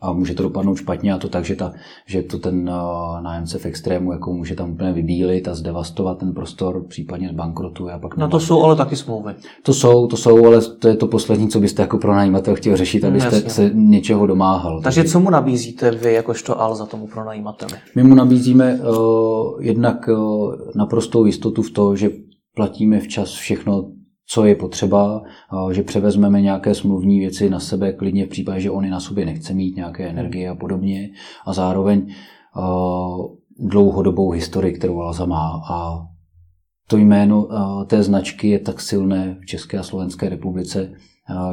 a může to dopadnout špatně a to tak, že, ta, že to ten uh, nájemce v extrému jako může tam úplně vybílit a zdevastovat ten prostor, případně zbankrotuje a pak... No to jsou ale taky smlouvy. To jsou, to jsou, ale to je to poslední, co byste jako pronajímatel chtěl řešit, abyste Jasně. se něčeho domáhal. Takže, takže co mu nabízíte vy jakožto za tomu pronajímateli? My mu nabízíme uh, jednak uh, naprostou jistotu v to, že platíme včas všechno co je potřeba, že převezmeme nějaké smluvní věci na sebe, klidně v případě, že on na sobě nechce mít nějaké energie a podobně. A zároveň dlouhodobou historii, kterou Alza má. A to jméno té značky je tak silné v České a Slovenské republice,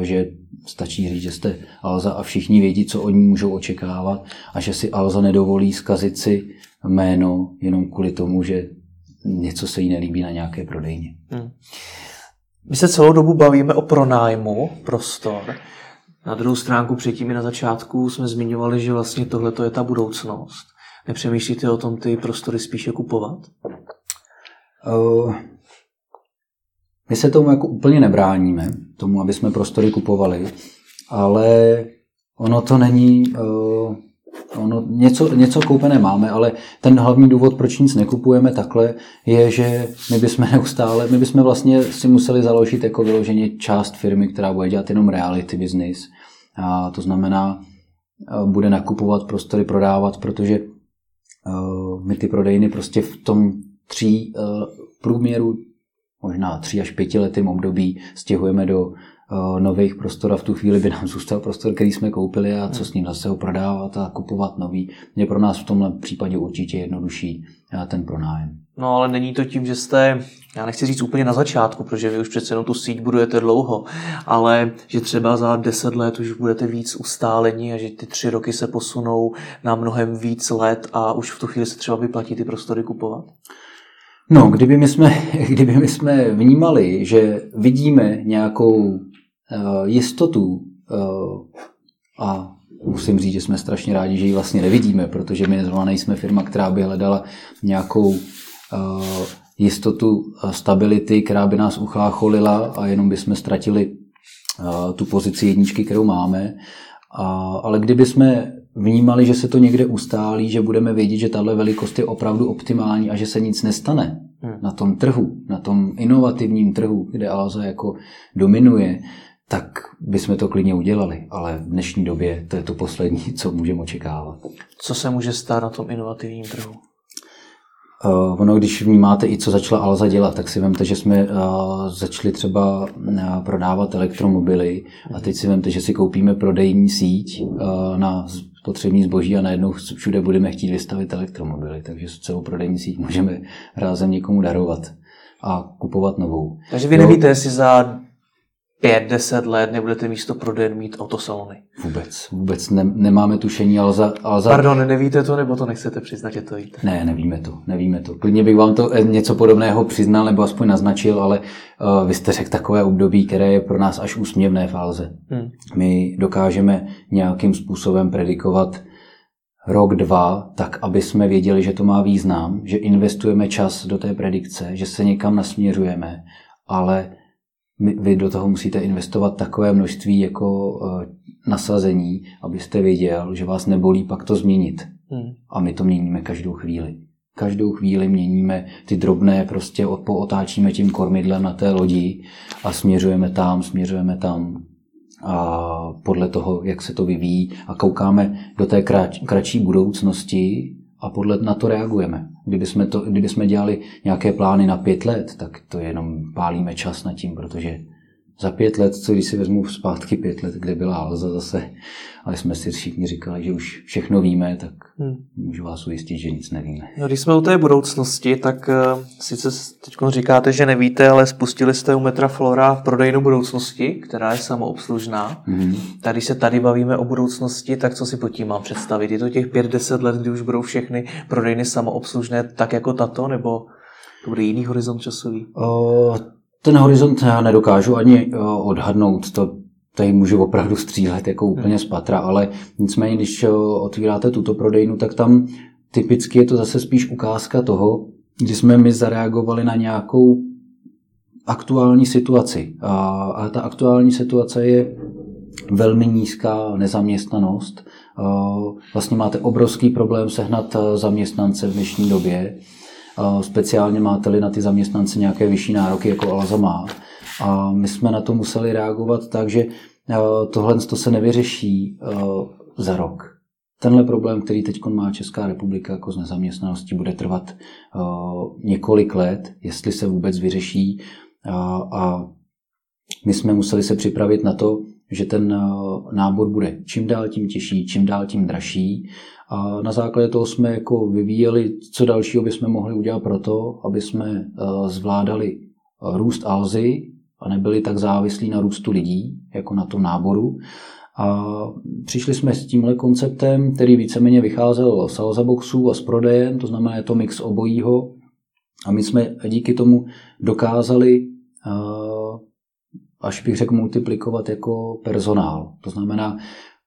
že stačí říct, že jste Alza a všichni vědí, co oni můžou očekávat a že si Alza nedovolí zkazit si jméno jenom kvůli tomu, že něco se jí nelíbí na nějaké prodejně. Hmm. My se celou dobu bavíme o pronájmu prostor. Na druhou stránku předtím i na začátku jsme zmiňovali, že vlastně tohle je ta budoucnost. Nepřemýšlíte o tom ty prostory spíše kupovat? Uh, my se tomu jako úplně nebráníme, tomu, aby jsme prostory kupovali, ale ono to není uh, Ono, něco, něco koupené máme, ale ten hlavní důvod, proč nic nekupujeme takhle, je, že my bychom neustále, my bychom vlastně si museli založit jako vyloženě část firmy, která bude dělat jenom reality business. A to znamená, bude nakupovat prostory, prodávat, protože my ty prodejny prostě v tom tří průměru, možná tři až pětiletým období stěhujeme do Eh, nových prostor a v tu chvíli by nám zůstal prostor, který jsme koupili a co s ním zase ho prodávat a kupovat nový. Je pro nás v tomhle případě určitě jednodušší eh, ten pronájem. No ale není to tím, že jste, já nechci říct úplně na začátku, protože vy už přece jenom tu síť budujete dlouho, ale že třeba za deset let už budete víc ustálení a že ty tři roky se posunou na mnohem víc let a už v tu chvíli se třeba vyplatí ty prostory kupovat? No, kdyby my jsme, [LAUGHS] kdyby my jsme vnímali, že vidíme nějakou Eh, jistotu eh, a musím říct, že jsme strašně rádi, že ji vlastně nevidíme, protože my zrovna nejsme firma, která by hledala nějakou eh, jistotu stability, která by nás uchlácholila a jenom bychom ztratili tu pozici jedničky, kterou máme, A, ale kdyby jsme vnímali, že se to někde ustálí, že budeme vědět, že tahle velikost je opravdu optimální a že se nic nestane hmm. na tom trhu, na tom inovativním trhu, kde Alza jako dominuje, tak bychom to klidně udělali, ale v dnešní době to je to poslední, [LAUGHS] co můžeme očekávat. Co se může stát na tom inovativním trhu? Uh, ono, když vnímáte i co začala Alza dělat, tak si vemte, že jsme uh, začali třeba uh, prodávat elektromobily a teď si vemte, že si koupíme prodejní síť uh, na spotřební zboží a najednou všude budeme chtít vystavit elektromobily, takže celou prodejní síť můžeme [LAUGHS] rázem někomu darovat a kupovat novou. Takže vy nevíte, jestli za pět, deset let nebudete místo prodejen mít autosalony. Vůbec, vůbec ne, nemáme tušení, ale za, ale za... Pardon, nevíte to, nebo to nechcete přiznat, že to víte? Ne, nevíme to, nevíme to. Klidně bych vám to eh, něco podobného přiznal, nebo aspoň naznačil, ale uh, vy jste řekl takové období, které je pro nás až úsměvné fáze. Hmm. My dokážeme nějakým způsobem predikovat rok, dva, tak aby jsme věděli, že to má význam, že investujeme čas do té predikce, že se někam nasměřujeme, ale vy do toho musíte investovat takové množství jako eh, nasazení, abyste věděl, že vás nebolí pak to změnit. Hmm. A my to měníme každou chvíli. Každou chvíli měníme ty drobné, prostě pootáčíme tím kormidlem na té lodi a směřujeme tam, směřujeme tam a podle toho, jak se to vyvíjí a koukáme do té krač, kratší budoucnosti a podle na to reagujeme. Kdyby jsme, to, kdyby jsme dělali nějaké plány na pět let, tak to jenom pálíme čas nad tím, protože za pět let, co když si vezmu zpátky pět let, kde byla Alza zase, ale jsme si všichni říkali, že už všechno víme, tak hmm. můžu vás ujistit, že nic nevíme. No, když jsme u té budoucnosti, tak uh, sice teď říkáte, že nevíte, ale spustili jste u Metra Flora prodejnu budoucnosti, která je samoobslužná. Hmm. Tady se tady bavíme o budoucnosti, tak co si pod tím mám představit? Je to těch pět deset let, kdy už budou všechny prodejny samoobslužné, tak jako tato, nebo to bude jiný horizont časový? Uh, ten horizont já nedokážu ani eh, odhadnout, to tady můžu opravdu střílet jako úplně z patra, ale nicméně, když eh, otvíráte tuto prodejnu, tak tam typicky je to zase spíš ukázka toho, kdy jsme my zareagovali na nějakou aktuální situaci. A, a ta aktuální situace je velmi nízká nezaměstnanost. Vlastně máte obrovský problém sehnat eh, zaměstnance v dnešní době speciálně máte-li na ty zaměstnance nějaké vyšší nároky, jako Alza má. A my jsme na to museli reagovat tak, že tohle to se nevyřeší za rok. Tenhle problém, který teď má Česká republika jako z nezaměstnanosti, bude trvat několik let, jestli se vůbec vyřeší. A my jsme museli se připravit na to, že ten nábor bude čím dál tím těžší, čím dál tím dražší a na základě toho jsme jako vyvíjeli, co dalšího bychom mohli udělat pro to, aby jsme eh, zvládali eh, růst Alzy a nebyli tak závislí na růstu lidí, jako na tom náboru. A přišli jsme s tímhle konceptem, který víceméně vycházel z Alzaboxů a s prodejem, to znamená, je to mix obojího. A my jsme díky tomu dokázali eh, až bych řekl multiplikovat jako personál. To znamená,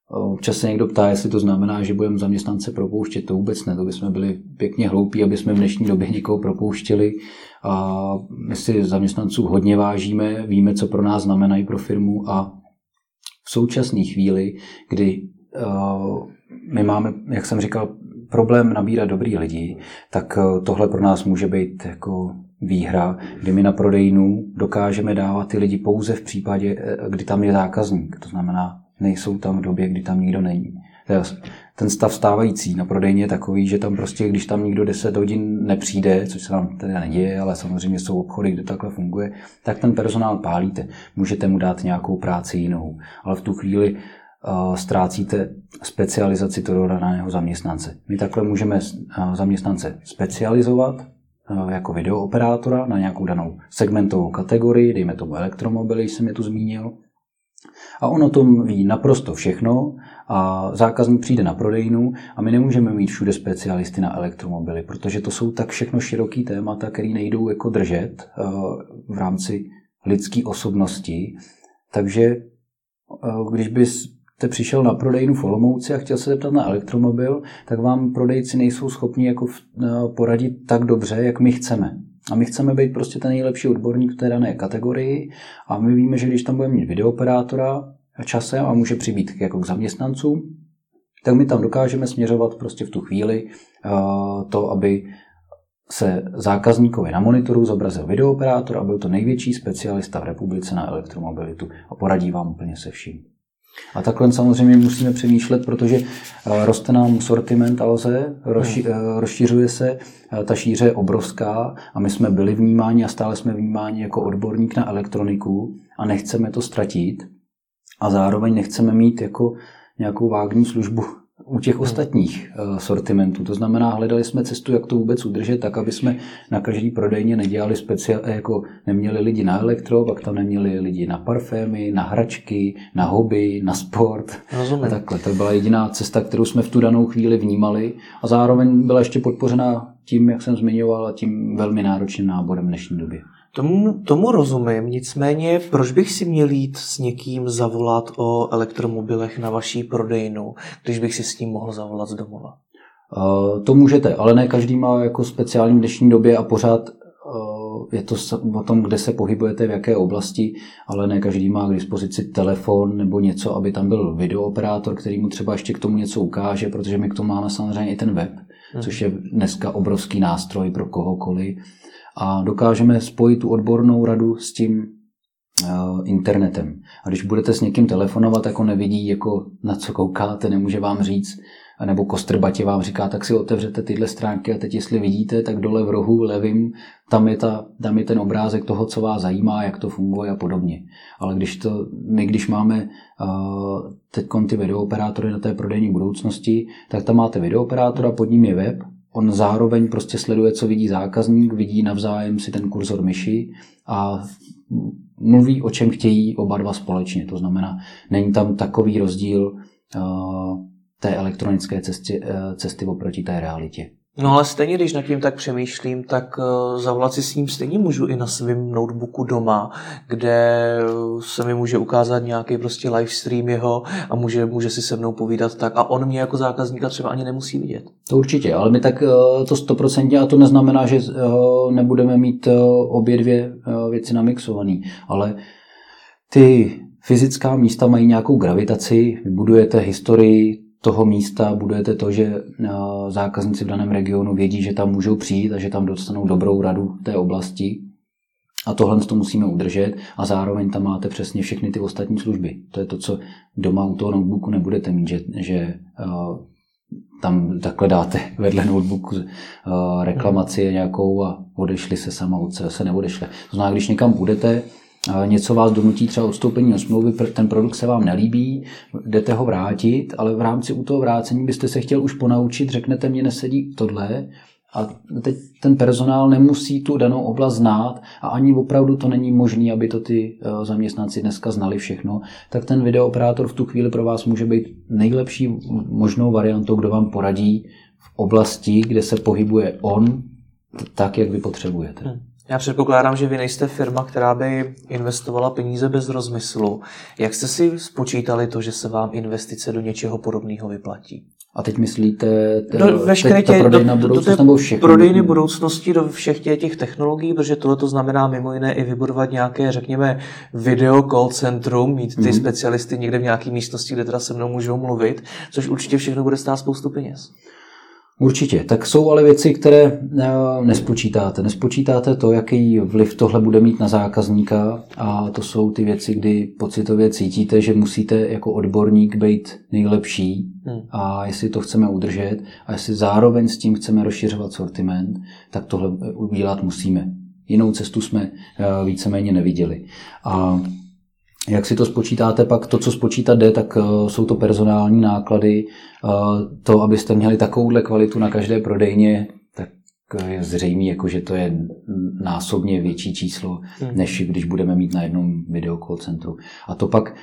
Občas se někdo ptá, jestli to znamená, že budeme zaměstnance propouštět. To vůbec ne, to bychom byli pěkně hloupí, aby jsme v dnešní době někoho propouštěli. A my si zaměstnanců hodně vážíme, víme, co pro nás znamenají pro firmu a v současné chvíli, kdy uh, my máme, jak jsem říkal, problém nabírat dobrý lidi, tak uh, tohle pro nás může být jako výhra, kdy my na prodejnu dokážeme dávat ty lidi pouze v případě, eh, kdy tam je zákazník. To znamená, nejsou tam v době, kdy tam nikdo není. Ten stav stávající na prodejně je takový, že tam prostě, když tam nikdo 10 hodin nepřijde, což se nám teda neděje, ale samozřejmě jsou obchody, kde takhle funguje, tak ten personál pálíte. Můžete mu dát nějakou práci jinou. Ale v tu chvíli uh, ztrácíte specializaci toho daného zaměstnance. My takhle můžeme uh, zaměstnance specializovat, jako videooperátora na nějakou danou segmentovou kategorii, dejme tomu elektromobily, jsem je tu zmínil, a on o tom ví naprosto všechno a zákazník přijde na prodejnu a my nemůžeme mít všude specialisty na elektromobily, protože to jsou tak všechno široký témata, které nejdou jako držet eh, v rámci lidské osobnosti. Takže eh, když byste přišel na prodejnu v Olomouci a chtěl se zeptat na elektromobil, tak vám prodejci nejsou schopni jako eh, poradit tak dobře, jak my chceme. A my chceme být prostě ten nejlepší odborník v té dané kategorii a my víme, že když tam budeme mít videooperátora, časem a může přibít jako k zaměstnancům, tak my tam dokážeme směřovat prostě v tu chvíli to, aby se zákazníkovi na monitoru zobrazil videooperátor a byl to největší specialista v republice na elektromobilitu a poradí vám úplně se vším. A takhle samozřejmě musíme přemýšlet, protože eh, roste nám sortiment Alze, hmm. eh, rozšiřuje se, eh, ta šíře je obrovská a my jsme byli vnímáni a stále jsme vnímáni jako odborník na elektroniku a nechceme to ztratit a zároveň nechceme mít jako nějakou vágní službu u těch ostatních uh, sortimentů. To znamená, hledali jsme cestu, jak to vůbec udržet, tak aby jsme na každý prodejně nedělali speciál, jako neměli lidi na elektro, pak tam neměli lidi na parfémy, na hračky, na hobby, na sport. Rozumím. A takhle. To byla jediná cesta, kterou jsme v tu danou chvíli vnímali a zároveň byla ještě podpořena tím, jak jsem zmiňoval, tím velmi náročným náborem v dnešní době. Tomu, tomu rozumím, nicméně proč bych si měl jít s někým zavolat o elektromobilech na vaší prodejnu, když bych si s ním mohl zavolat z domova? Uh, to můžete, ale ne každý má jako speciální v dnešní době a pořád uh, je to o tom, kde se pohybujete, v jaké oblasti, ale ne každý má k dispozici telefon nebo něco, aby tam byl videooperátor, který mu třeba ještě k tomu něco ukáže, protože my k tomu máme samozřejmě i ten web, hmm. což je dneska obrovský nástroj pro kohokoliv a dokážeme spojit tu odbornou radu s tím eh, internetem. A když budete s někým telefonovat, jako nevidí, jako na co koukáte, nemůže vám říct, nebo kostrbatě vám říká, tak si otevřete tyhle stránky a teď jestli vidíte, tak dole v rohu levým, tam je, ta, tam je ten obrázek toho, co vás zajímá, jak to funguje a podobně. Ale když to, my když máme uh, teď ty videooperátory na té prodejní budoucnosti, tak tam máte videooperátora, pod ním je web on zároveň prostě sleduje, co vidí zákazník, vidí navzájem si ten kurzor myši a mluví, o čem chtějí oba dva společně. To znamená, není tam takový rozdíl uh, té elektronické cesty, uh, cesty oproti té realitě. No ale stejně, když nad tím tak přemýšlím, tak uh, zavolat si s ním stejně můžu i na svém notebooku doma, kde se mi může ukázat nějaký prostě live stream jeho a může, může si se mnou povídat tak a on mě jako zákazníka třeba ani nemusí vidět. To určitě, ale my tak uh, to stoprocentně a to neznamená, že nebudeme mít obě dvě věci namixované, ale ty fyzická místa mají nějakou gravitaci, vybudujete historii toho místa budujete to, že zákazníci v daném regionu vědí, že tam můžou přijít a že tam dostanou dobrou radu té oblasti. A tohle to musíme udržet a zároveň tam máte přesně všechny ty ostatní služby. To je to, co doma u toho notebooku nebudete mít, že, že tam takhle dáte [LAUGHS] vedle notebooku uh, reklamaci nějakou a odešli se sama od se neodešle. To znamená, když někam budete, něco vás donutí třeba odstoupení od smlouvy, ten produkt se vám nelíbí, jdete ho vrátit, ale v rámci u toho vrácení byste se chtěl už ponaučit, řeknete, mě nesedí tohle, a teď ten personál nemusí tu danou oblast znát a ani opravdu to není možné, aby to ty eh, zaměstnanci dneska znali všechno, tak ten videooperátor v tu chvíli pro vás může být nejlepší možnou variantou, kdo vám poradí v oblasti, kde se pohybuje on, tak, jak vy potřebujete. Hmm. Já předpokládám, že vy nejste firma, která by investovala peníze bez rozmyslu. Jak jste si spočítali to, že se vám investice do něčeho podobného vyplatí? A teď myslíte te, do, veškeré tě, do, budoucnost do nebo všechny? Prodejny budoucnosti do všech těch, těch technologií, protože tohle to znamená mimo jiné i vybudovat nějaké, řekněme, video call centrum, mít ty mm-hmm. specialisty někde v nějaké místnosti, kde teda se mnou můžou mluvit, což určitě všechno bude stát spoustu peněz. Určitě. Tak jsou ale věci, které eh, nespočítáte. Nespočítáte to, jaký vliv tohle bude mít na zákazníka a to jsou ty věci, kdy pocitově cítíte, že musíte jako odborník být nejlepší hmm. a jestli to chceme udržet a jestli zároveň s tím chceme rozšiřovat sortiment, tak tohle udělat musíme. Jinou cestu jsme eh, víceméně neviděli. A jak si to spočítáte, pak to, co spočítat jde, tak uh, jsou to personální náklady. Uh, to, abyste měli takovouhle kvalitu na každé prodejně, tak je zřejmé, jako, že to je násobně větší číslo, hmm. než když budeme mít na jednom video call centru. A to pak,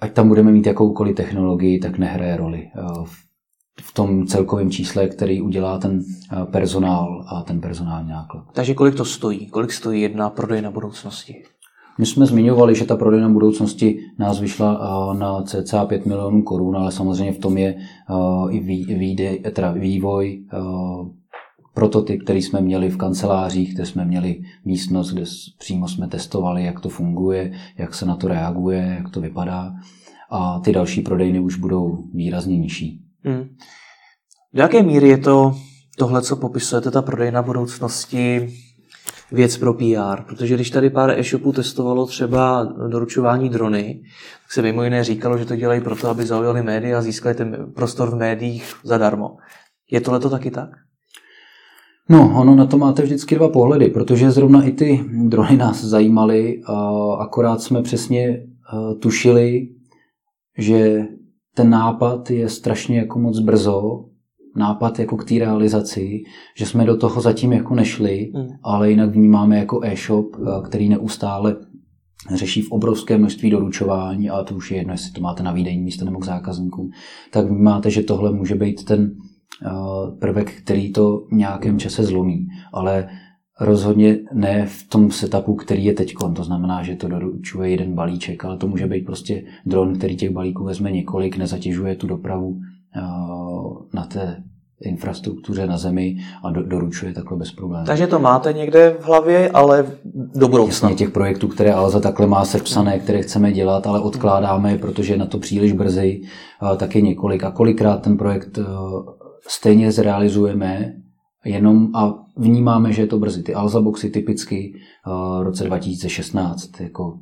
ať tam budeme mít jakoukoliv technologii, tak nehraje roli. v tom celkovém čísle, který udělá ten personál a ten personální náklad. Takže kolik to stojí? Kolik stojí jedna prodejna budoucnosti? My jsme zmiňovali, že ta prodejna budoucnosti nás vyšla na cca 5 milionů korun, ale samozřejmě v tom je i výdej, teda vývoj prototyp, který jsme měli v kancelářích, kde jsme měli místnost, kde přímo jsme testovali, jak to funguje, jak se na to reaguje, jak to vypadá. A ty další prodejny už budou výrazně nižší. Hmm. Do jaké míry je to tohle, co popisujete, ta prodejna budoucnosti, věc pro PR, protože když tady pár e-shopů testovalo třeba doručování drony, tak se mimo jiné říkalo, že to dělají proto, aby zaujali média a získali ten prostor v médiích zadarmo. Je tohle to taky tak? No, ono na to máte vždycky dva pohledy, protože zrovna i ty drony nás zajímaly, a akorát jsme přesně tušili, že ten nápad je strašně jako moc brzo nápad jako k té realizaci, že jsme do toho zatím jako nešli, mm. ale jinak vnímáme jako e-shop, eh, který neustále řeší v obrovské množství doručování, ale to už je jedno, jestli to máte na výdejní místo nebo k zákazníkům, tak vnímáte, že tohle může být ten eh, prvek, který to v nějakém čase zlomí. Ale rozhodně ne v tom setupu, který je teď. To znamená, že to doručuje jeden balíček, ale to může být prostě dron, který těch balíků vezme několik, nezatěžuje tu dopravu Eh, na té infrastruktuře na zemi a do, doručuje takhle bez problémů. Takže to máte někde v hlavě, ale do budoucna. Jasně, těch projektů, které Alza takhle má sepsané, které chceme dělat, ale odkládáme, protože na to příliš brzy, taky několik. A kolikrát ten projekt eh, stejně zrealizujeme, jenom a vnímáme, že je to brzy. Ty Alza boxy typicky eh, v roce 2016, jako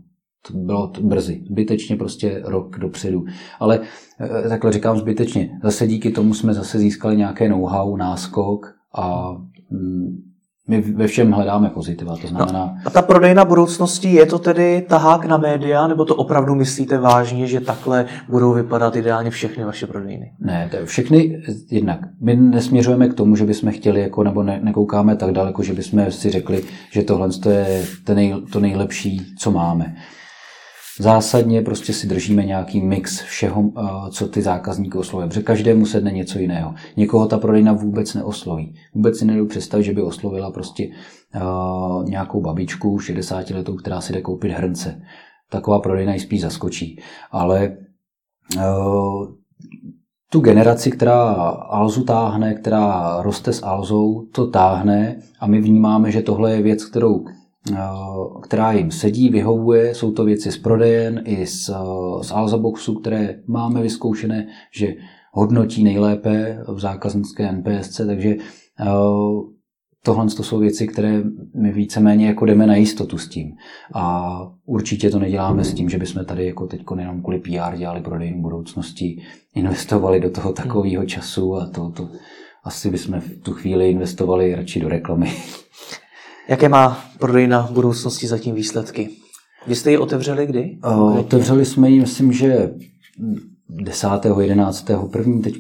to bylo to brzy, zbytečně prostě rok dopředu. Ale eh, takhle říkám zbytečně. Zase díky tomu jsme zase získali nějaké know-how, náskok a mm, my ve všem hledáme pozitiva, to znamená... No, a ta prodejna budoucnosti, je to tedy tahák na média, nebo to opravdu myslíte vážně, že takhle budou vypadat ideálně všechny vaše prodejny? Ne, to je všechny jednak. My nesměřujeme k tomu, že bychom chtěli, jako, nebo ne, nekoukáme tak daleko, že bychom si řekli, že tohle je to nejlepší, co máme. Zásadně prostě si držíme nějaký mix všeho, eh, co ty zákazníky osloví. Protože každému sedne něco jiného. Někoho ta prodejna vůbec neosloví. Vůbec si nedou představit, že by oslovila prostě uh, nějakou babičku 60 letou, která si jde koupit hrnce. Taková prodejna ji spíš zaskočí. Ale uh, tu generaci, která Alzu táhne, která roste s Alzou, to táhne a my vnímáme, že tohle je věc, kterou Eh, která jim sedí, vyhovuje. Jsou to věci z prodejen i z, eh, z Alzaboxu, které máme vyzkoušené, že hodnotí nejlépe v zákaznické NPSC, takže eh, tohle to jsou věci, které my víceméně jako jdeme na jistotu s tím. A určitě to neděláme s tím, že bychom tady jako teď jenom kvůli PR dělali prodejní budoucnosti, investovali do toho takového času a to, to asi bychom v tu chvíli investovali radši do reklamy. Jaké má prodejna v budoucnosti zatím výsledky? Vy jste ji otevřeli kdy? Uh, otevřeli jsme ji, myslím, že 10. 11. první teď,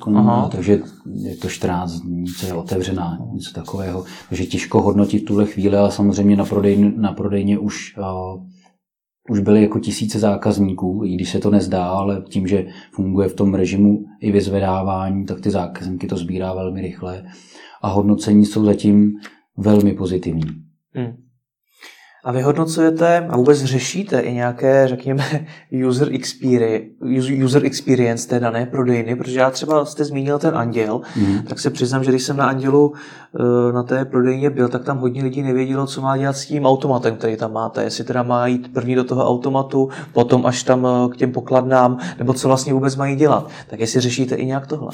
takže je to 14 dní, co je otevřená, něco takového. Takže těžko hodnotit tuhle chvíli, ale samozřejmě na, prodejně, na prodejně už, uh, už byly jako tisíce zákazníků, i když se to nezdá, ale tím, že funguje v tom režimu i vyzvedávání, tak ty zákazníky to sbírá velmi rychle a hodnocení jsou zatím velmi pozitivní. Hmm. A vyhodnocujete a vůbec řešíte i nějaké, řekněme, [LAUGHS] user experience, user experience té dané prodejny, protože já třeba jste zmínil ten anděl, mm. tak se přiznám, že když jsem na andělu eh, na té prodejně byl, tak tam hodně lidí nevědělo, co má dělat s tím automatem, který tam máte. Jestli teda má jít první do toho automatu, potom až tam eh, k těm pokladnám, nebo co vlastně vůbec mají dělat. Tak jestli řešíte i nějak tohle.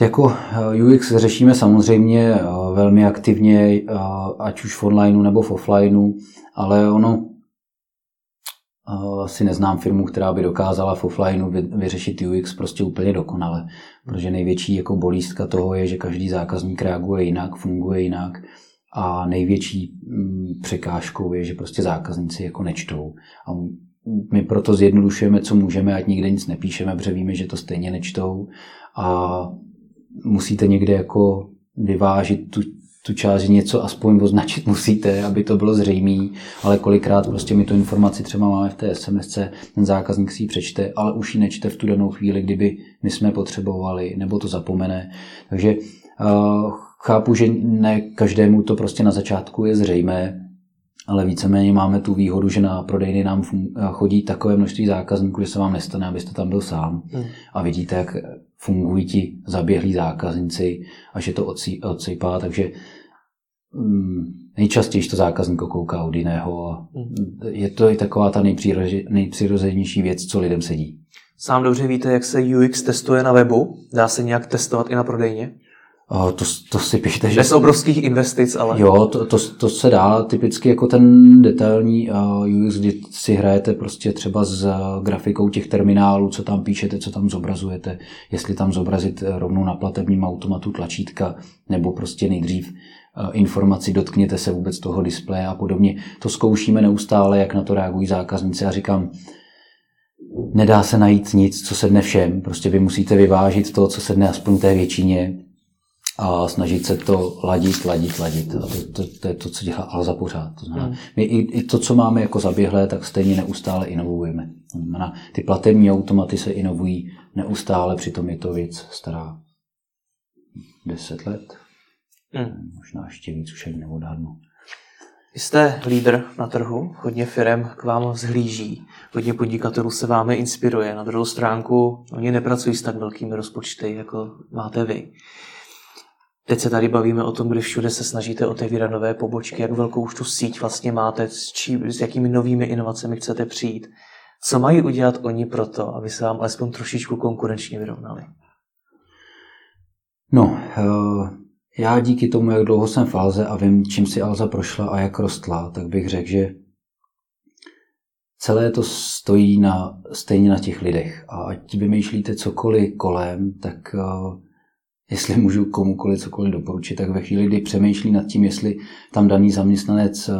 Jako eh, UX řešíme samozřejmě eh, velmi aktivně, eh, ať už v onlineu nebo v offlineu, ale ono asi neznám firmu, která by dokázala v offlineu vyřešit UX prostě úplně dokonale, protože největší jako bolístka toho je, že každý zákazník reaguje jinak, funguje jinak a největší mm, překážkou je, že prostě zákazníci jako nečtou. A my proto zjednodušujeme, co můžeme, ať nikde nic nepíšeme, protože víme, že to stejně nečtou a musíte někde jako vyvážit tu, tu část, že něco aspoň označit musíte, aby to bylo zřejmé, ale kolikrát prostě my tu informaci třeba máme v té SMS, ten zákazník si ji přečte, ale už ji nečte v tu danou chvíli, kdyby my jsme potřebovali, nebo to zapomene. Takže uh, chápu, že ne každému to prostě na začátku je zřejmé, ale víceméně máme tu výhodu, že na prodejny nám chodí takové množství zákazníků, že se vám nestane, abyste tam byl sám hmm. a vidíte, jak fungují ti zaběhlí zákazníci a že to odsypá, takže um, nejčastěji to zákazník kouká od jiného a hmm. je to i taková ta nejpřirozenější věc, co lidem sedí. Sám dobře víte, jak se UX testuje na webu? Dá se nějak testovat i na prodejně? To, to si pište, že... Bez obrovských investic, ale... Jo, to, to, to se dá typicky jako ten detailní UX, kdy si hrajete prostě třeba s grafikou těch terminálů, co tam píšete, co tam zobrazujete, jestli tam zobrazit uh, rovnou na platebním automatu tlačítka, nebo prostě nejdřív informaci dotkněte se vůbec toho displeje a podobně. To zkoušíme neustále, jak na to reagují zákazníci a říkám, nedá se najít nic, co se dne všem. Prostě vy musíte vyvážit to, co se dne aspoň té většině a snažit se to ladit, ladit, ladit. A to, to, to je to, co dělá Alza pořád. To znamená, hmm. my i, i to, co máme jako zaběhlé, tak stejně neustále inovujeme. To znamená, ty platební automaty se inovují neustále, přitom je to věc stará 10 let. Hmm. Možná ještě víc, už ani neodhadnu. Vy jste lídr na trhu, hodně firm k vám zhlíží, hodně podnikatelů se vámi inspiruje. Na druhou stránku oni nepracují s tak velkými rozpočty, jako máte vy. Teď se tady bavíme o tom, kde všude se snažíte otevírat nové pobočky, jak velkou už tu síť vlastně máte, s, čí, s jakými novými inovacemi chcete přijít. Co mají udělat oni proto, aby se vám alespoň trošičku konkurenčně vyrovnali? No, eh, já díky tomu, jak dlouho jsem v Alze a vím, čím si Alza prošla a jak rostla, tak bych řekl, že celé to stojí na, stejně na těch lidech. A ať vymýšlíte cokoliv kolem, tak uh, jestli můžu komukoliv cokoliv doporučit, tak ve chvíli, kdy přemýšlí nad tím, jestli tam daný zaměstnanec uh,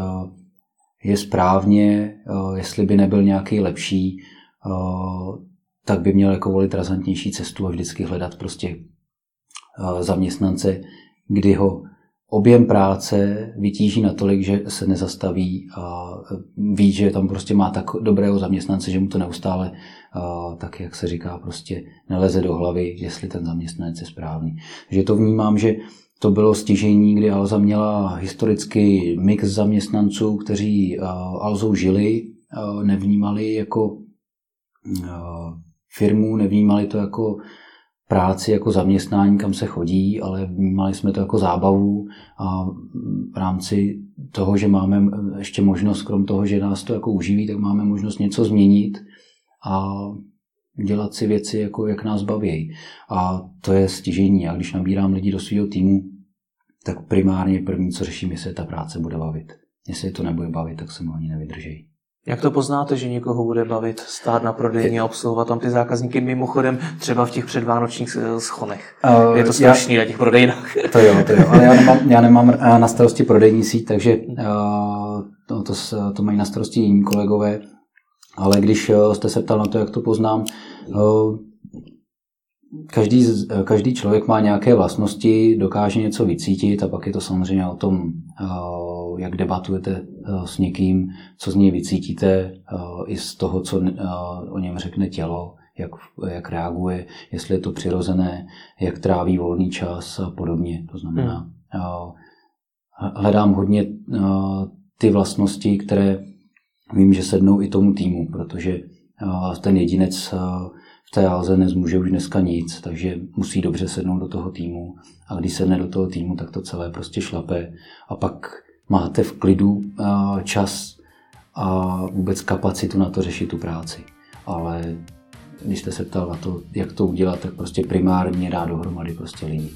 je správně, uh, jestli by nebyl nějaký lepší, tak by měl jako volit razantnější cestu a vždycky hledat prostě zaměstnance, kdy ho objem práce vytíží natolik, že se nezastaví a ví, že tam prostě má tak dobrého zaměstnance, že mu to neustále, tak jak se říká, prostě neleze do hlavy, jestli ten zaměstnanec je správný. Takže to vnímám, že to bylo stěžení, kdy Alza měla historicky mix zaměstnanců, kteří Alzou žili, nevnímali jako firmu, nevnímali to jako práci jako zaměstnání, kam se chodí, ale vnímali jsme to jako zábavu a v rámci toho, že máme ještě možnost, krom toho, že nás to jako uživí, tak máme možnost něco změnit a dělat si věci, jako jak nás baví. A to je stěžení. A když nabírám lidi do svého týmu, tak primárně první, co řeším, jestli ta práce bude bavit. Jestli to nebude bavit, tak se mu ani nevydrží. Jak to poznáte, že někoho bude bavit stát na prodejně a obsluhovat tam ty zákazníky mimochodem třeba v těch předvánočních eh, schonech? Uh, je to strašný já, na těch prodejnách. [LAUGHS] To jo, to jo, ale já nemám, já nemám eh, na starosti prodejní síť, takže uh, to, to, to mají na starosti jiní kolegové. Ale když jste se ptal na to, jak to poznám, uh, každý, každý člověk má nějaké vlastnosti, dokáže něco vycítit a pak je to samozřejmě o tom, jak debatujete s někým, co z něj vycítíte, i z toho, co o něm řekne tělo, jak, jak reaguje, jestli je to přirozené, jak tráví volný čas a podobně. To znamená, hmm. hledám hodně ty vlastnosti, které vím, že sednou i tomu týmu, protože ten jedinec v té Alze nezmůže už dneska nic, takže musí dobře sednout do toho týmu. A když sedne do toho týmu, tak to celé prostě šlape. A pak máte v klidu čas a vůbec kapacitu na to řešit tu práci. Ale když jste se ptal na to, jak to udělat, tak prostě primárně dá dohromady prostě lidi.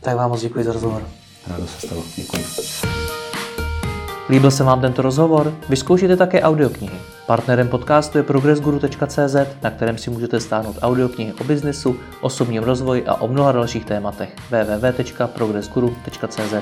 Tak vám moc děkuji za rozhovor. Rádo se stalo. Děkuji. Líbil se vám tento rozhovor? Vyzkoušejte také audioknihy. Partnerem podcastu je progressguru.cz, na kterém si můžete stáhnout audioknihy o biznesu, osobním rozvoji a o mnoha dalších tématech. www.progressguru.cz